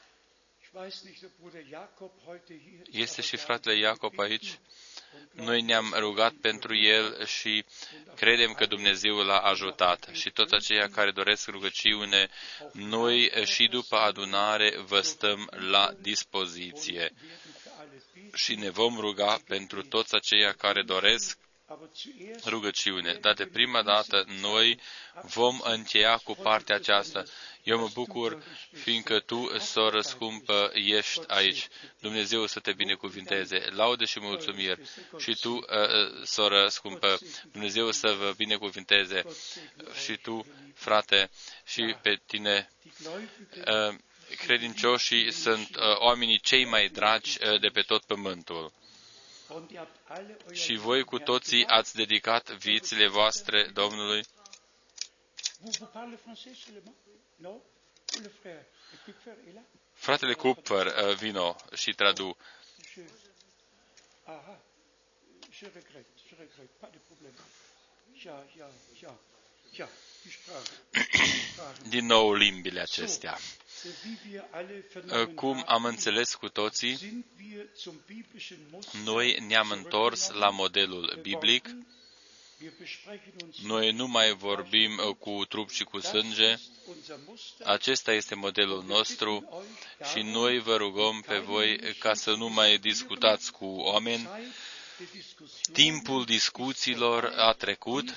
Este și fratele Iacob aici? Noi ne-am rugat pentru el și credem că Dumnezeu l-a ajutat. Și toți aceia care doresc rugăciune, noi și după adunare vă stăm la dispoziție. Și ne vom ruga pentru toți aceia care doresc rugăciune. Dar de prima dată noi vom încheia cu partea aceasta. Eu mă bucur fiindcă tu, soră scumpă, ești aici. Dumnezeu să te binecuvinteze. Laude și mulțumiri. Și tu, uh, uh, soră scumpă, Dumnezeu să vă binecuvinteze. Și tu, frate, și pe tine. Uh, credincioșii sunt oamenii cei mai dragi de pe tot pământul. Și voi cu toții ați dedicat viețile voastre Domnului. Fratele Cooper uh, vino și tradu. Din nou limbile acestea. Cum am înțeles cu toții, noi ne-am întors la modelul biblic. Noi nu mai vorbim cu trup și cu sânge. Acesta este modelul nostru și noi vă rugăm pe voi ca să nu mai discutați cu oameni. Timpul discuțiilor a trecut.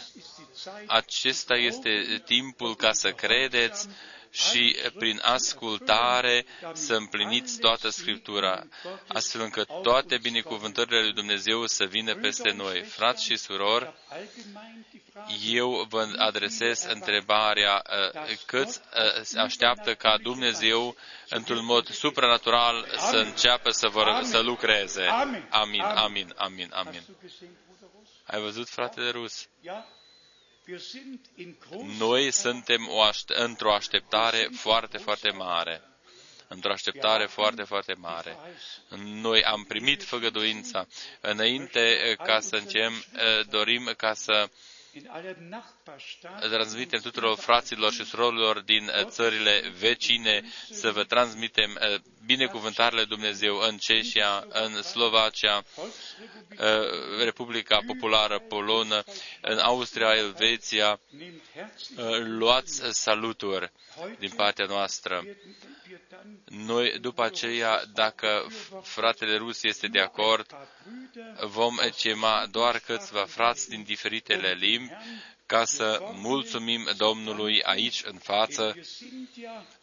Acesta este timpul ca să credeți și prin ascultare să împliniți toată Scriptura, astfel încât toate binecuvântările lui Dumnezeu să vină peste noi. Frați și surori, eu vă adresez întrebarea uh, cât uh, așteaptă ca Dumnezeu într-un mod supranatural să înceapă să, vor, să lucreze. Amin, amin, amin, amin. Ai văzut, fratele Rus? Noi suntem o aște- într-o așteptare foarte, foarte mare. Într-o așteptare foarte, foarte mare. Noi am primit făgăduința. Înainte ca să începem, dorim ca să transmitem tuturor fraților și surorilor din țările vecine să vă transmitem binecuvântările Dumnezeu în Ceșia, în Slovacia, Republica Populară Polonă, în Austria, Elveția. Luați saluturi din partea noastră. Noi, după aceea, dacă fratele rus este de acord, vom chema doar câțiva frați din diferitele limbi ca să mulțumim Domnului aici în față,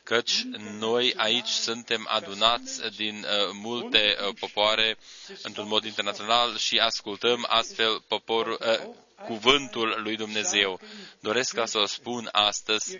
căci noi aici suntem adunați din uh, multe uh, popoare într-un mod internațional și ascultăm astfel poporul, uh, cuvântul lui Dumnezeu. Doresc ca să o spun astăzi,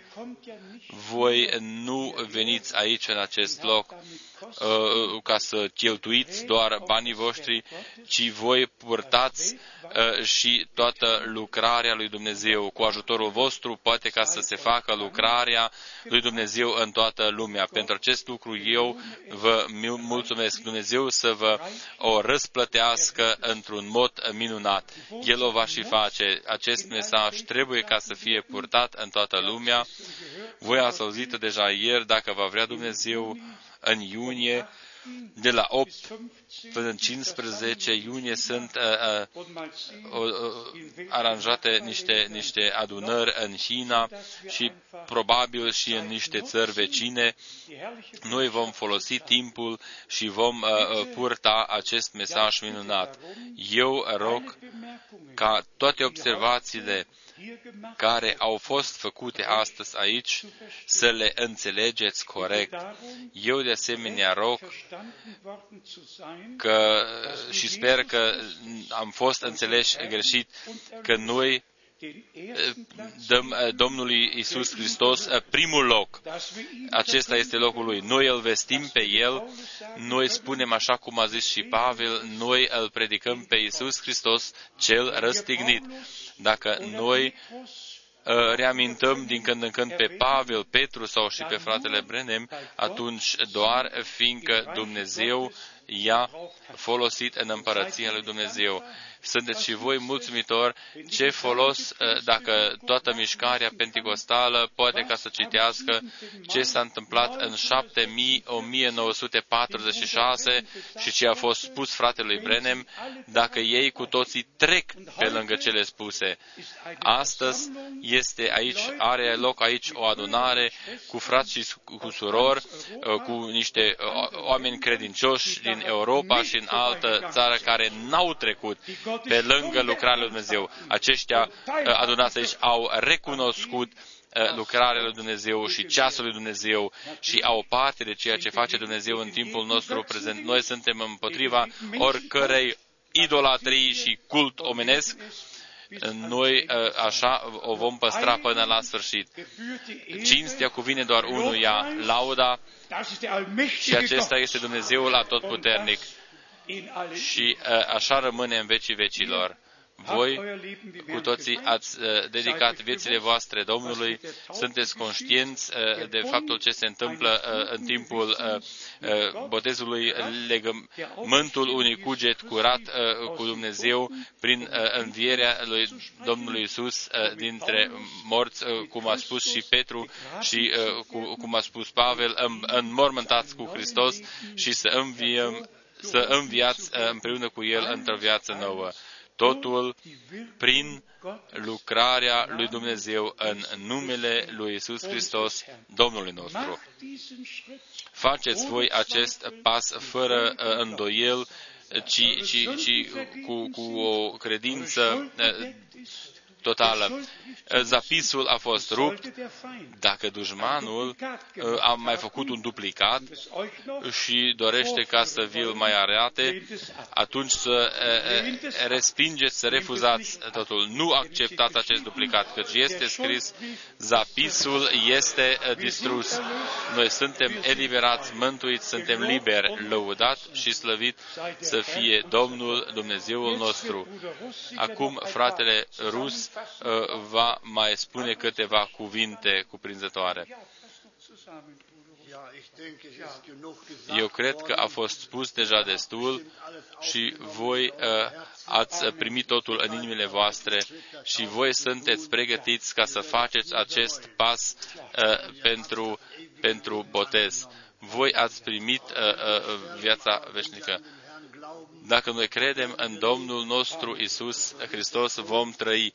voi nu veniți aici în acest loc uh, ca să cheltuiți doar banii voștri, ci voi purtați uh, și toată lucrarea lui Dumnezeu. Cu ajutorul vostru poate ca să se facă lucrarea lui Dumnezeu în toată lumea. Pentru acest lucru eu vă mulțumesc. Dumnezeu să vă o răsplătească într-un mod minunat. El o va și face. Acest mesaj trebuie ca să fie purtat în toată lumea. Voi ați auzit deja ieri, dacă va vrea Dumnezeu, în iunie, de la 8 până în 15 iunie sunt uh, uh, uh, aranjate niște, niște adunări în China și probabil și în niște țări vecine. Noi vom folosi timpul și vom uh, uh purta acest mesaj minunat. Eu rog ca toate observațiile care au fost făcute astăzi aici să le înțelegeți corect. Eu de asemenea rog că și sper că am fost înțeleși greșit că noi dăm Domnului Isus Hristos primul loc. Acesta este locul lui. Noi îl vestim pe el, noi spunem așa cum a zis și Pavel, noi îl predicăm pe Isus Hristos cel răstignit. Dacă noi reamintăm din când în când pe Pavel, Petru sau și pe fratele Brenem, atunci doar fiindcă Dumnezeu i-a folosit în împărăția lui Dumnezeu sunteți și voi mulțumitori, ce folos uh, dacă toată mișcarea pentecostală poate ca să citească ce s-a întâmplat în 1946 și ce a fost spus fratelui Brenem, dacă ei cu toții trec pe lângă cele spuse. Astăzi este aici, are loc aici o adunare cu frați și cu surori, uh, cu niște uh, oameni credincioși din Europa și în altă țară care n-au trecut pe lângă lucrarea lui Dumnezeu. Aceștia uh, adunați aici au recunoscut uh, lucrarea lui Dumnezeu și ceasul lui Dumnezeu și au parte de ceea ce face Dumnezeu în timpul nostru prezent. Noi suntem împotriva oricărei idolatrii și cult omenesc. Noi uh, așa o vom păstra până la sfârșit. Cinstea cuvine doar unuia, lauda, și acesta este Dumnezeul atotputernic și uh, așa rămâne în vecii vecilor. Voi cu toții ați uh, dedicat viețile voastre Domnului, sunteți conștienți uh, de faptul ce se întâmplă în timpul botezului, legământul unui cuget curat cu Dumnezeu prin învierea lui Domnului Isus dintre morți, cum a spus și Petru și cum a spus Pavel, înmormântați cu Hristos și să înviem să înviați uh, împreună cu El într-o viață nouă. Totul prin lucrarea lui Dumnezeu în numele lui Isus Hristos, Domnului nostru. Faceți voi acest pas fără uh, îndoiel, ci, ci, ci cu, cu o credință uh, totală. Zapisul a fost rupt, dacă dușmanul uh, a mai făcut un duplicat și dorește ca să vi-l mai arate, atunci să uh, uh, respingeți, să refuzați totul. Nu acceptați acest duplicat, căci este scris, zapisul este distrus. Noi suntem eliberați, mântuiți, suntem liberi, lăudat și slăvit să fie Domnul Dumnezeul nostru. Acum, fratele Rus va mai spune câteva cuvinte cuprinzătoare. Eu cred că a fost spus deja destul și voi uh, ați primit totul în inimile voastre și voi sunteți pregătiți ca să faceți acest pas uh, pentru, pentru botez. Voi ați primit uh, uh, viața veșnică. Dacă noi credem în Domnul nostru Isus Hristos, vom trăi.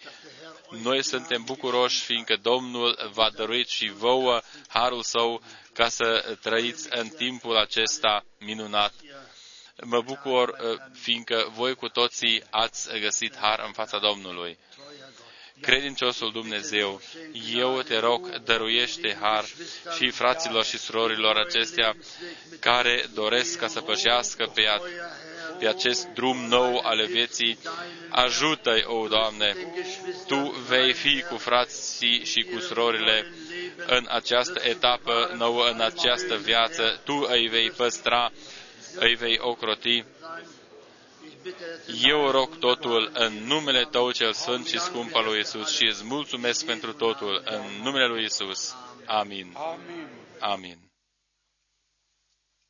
Noi suntem bucuroși, fiindcă Domnul v-a dăruit și vouă harul său ca să trăiți în timpul acesta minunat. Mă bucur, uh, fiindcă voi cu toții ați găsit har în fața Domnului. Credinciosul Dumnezeu, eu te rog, dăruiește har și fraților și surorilor acestea care doresc ca să pășească pe pe acest drum nou ale vieții. Ajută-i, o Doamne! Tu vei fi cu frații și cu surorile în această etapă nouă, în această viață. Tu îi vei păstra, îi vei ocroti. Eu rog totul în numele Tău cel Sfânt și Scump al lui Isus și îți mulțumesc pentru totul în numele lui Isus. Amin. Amin.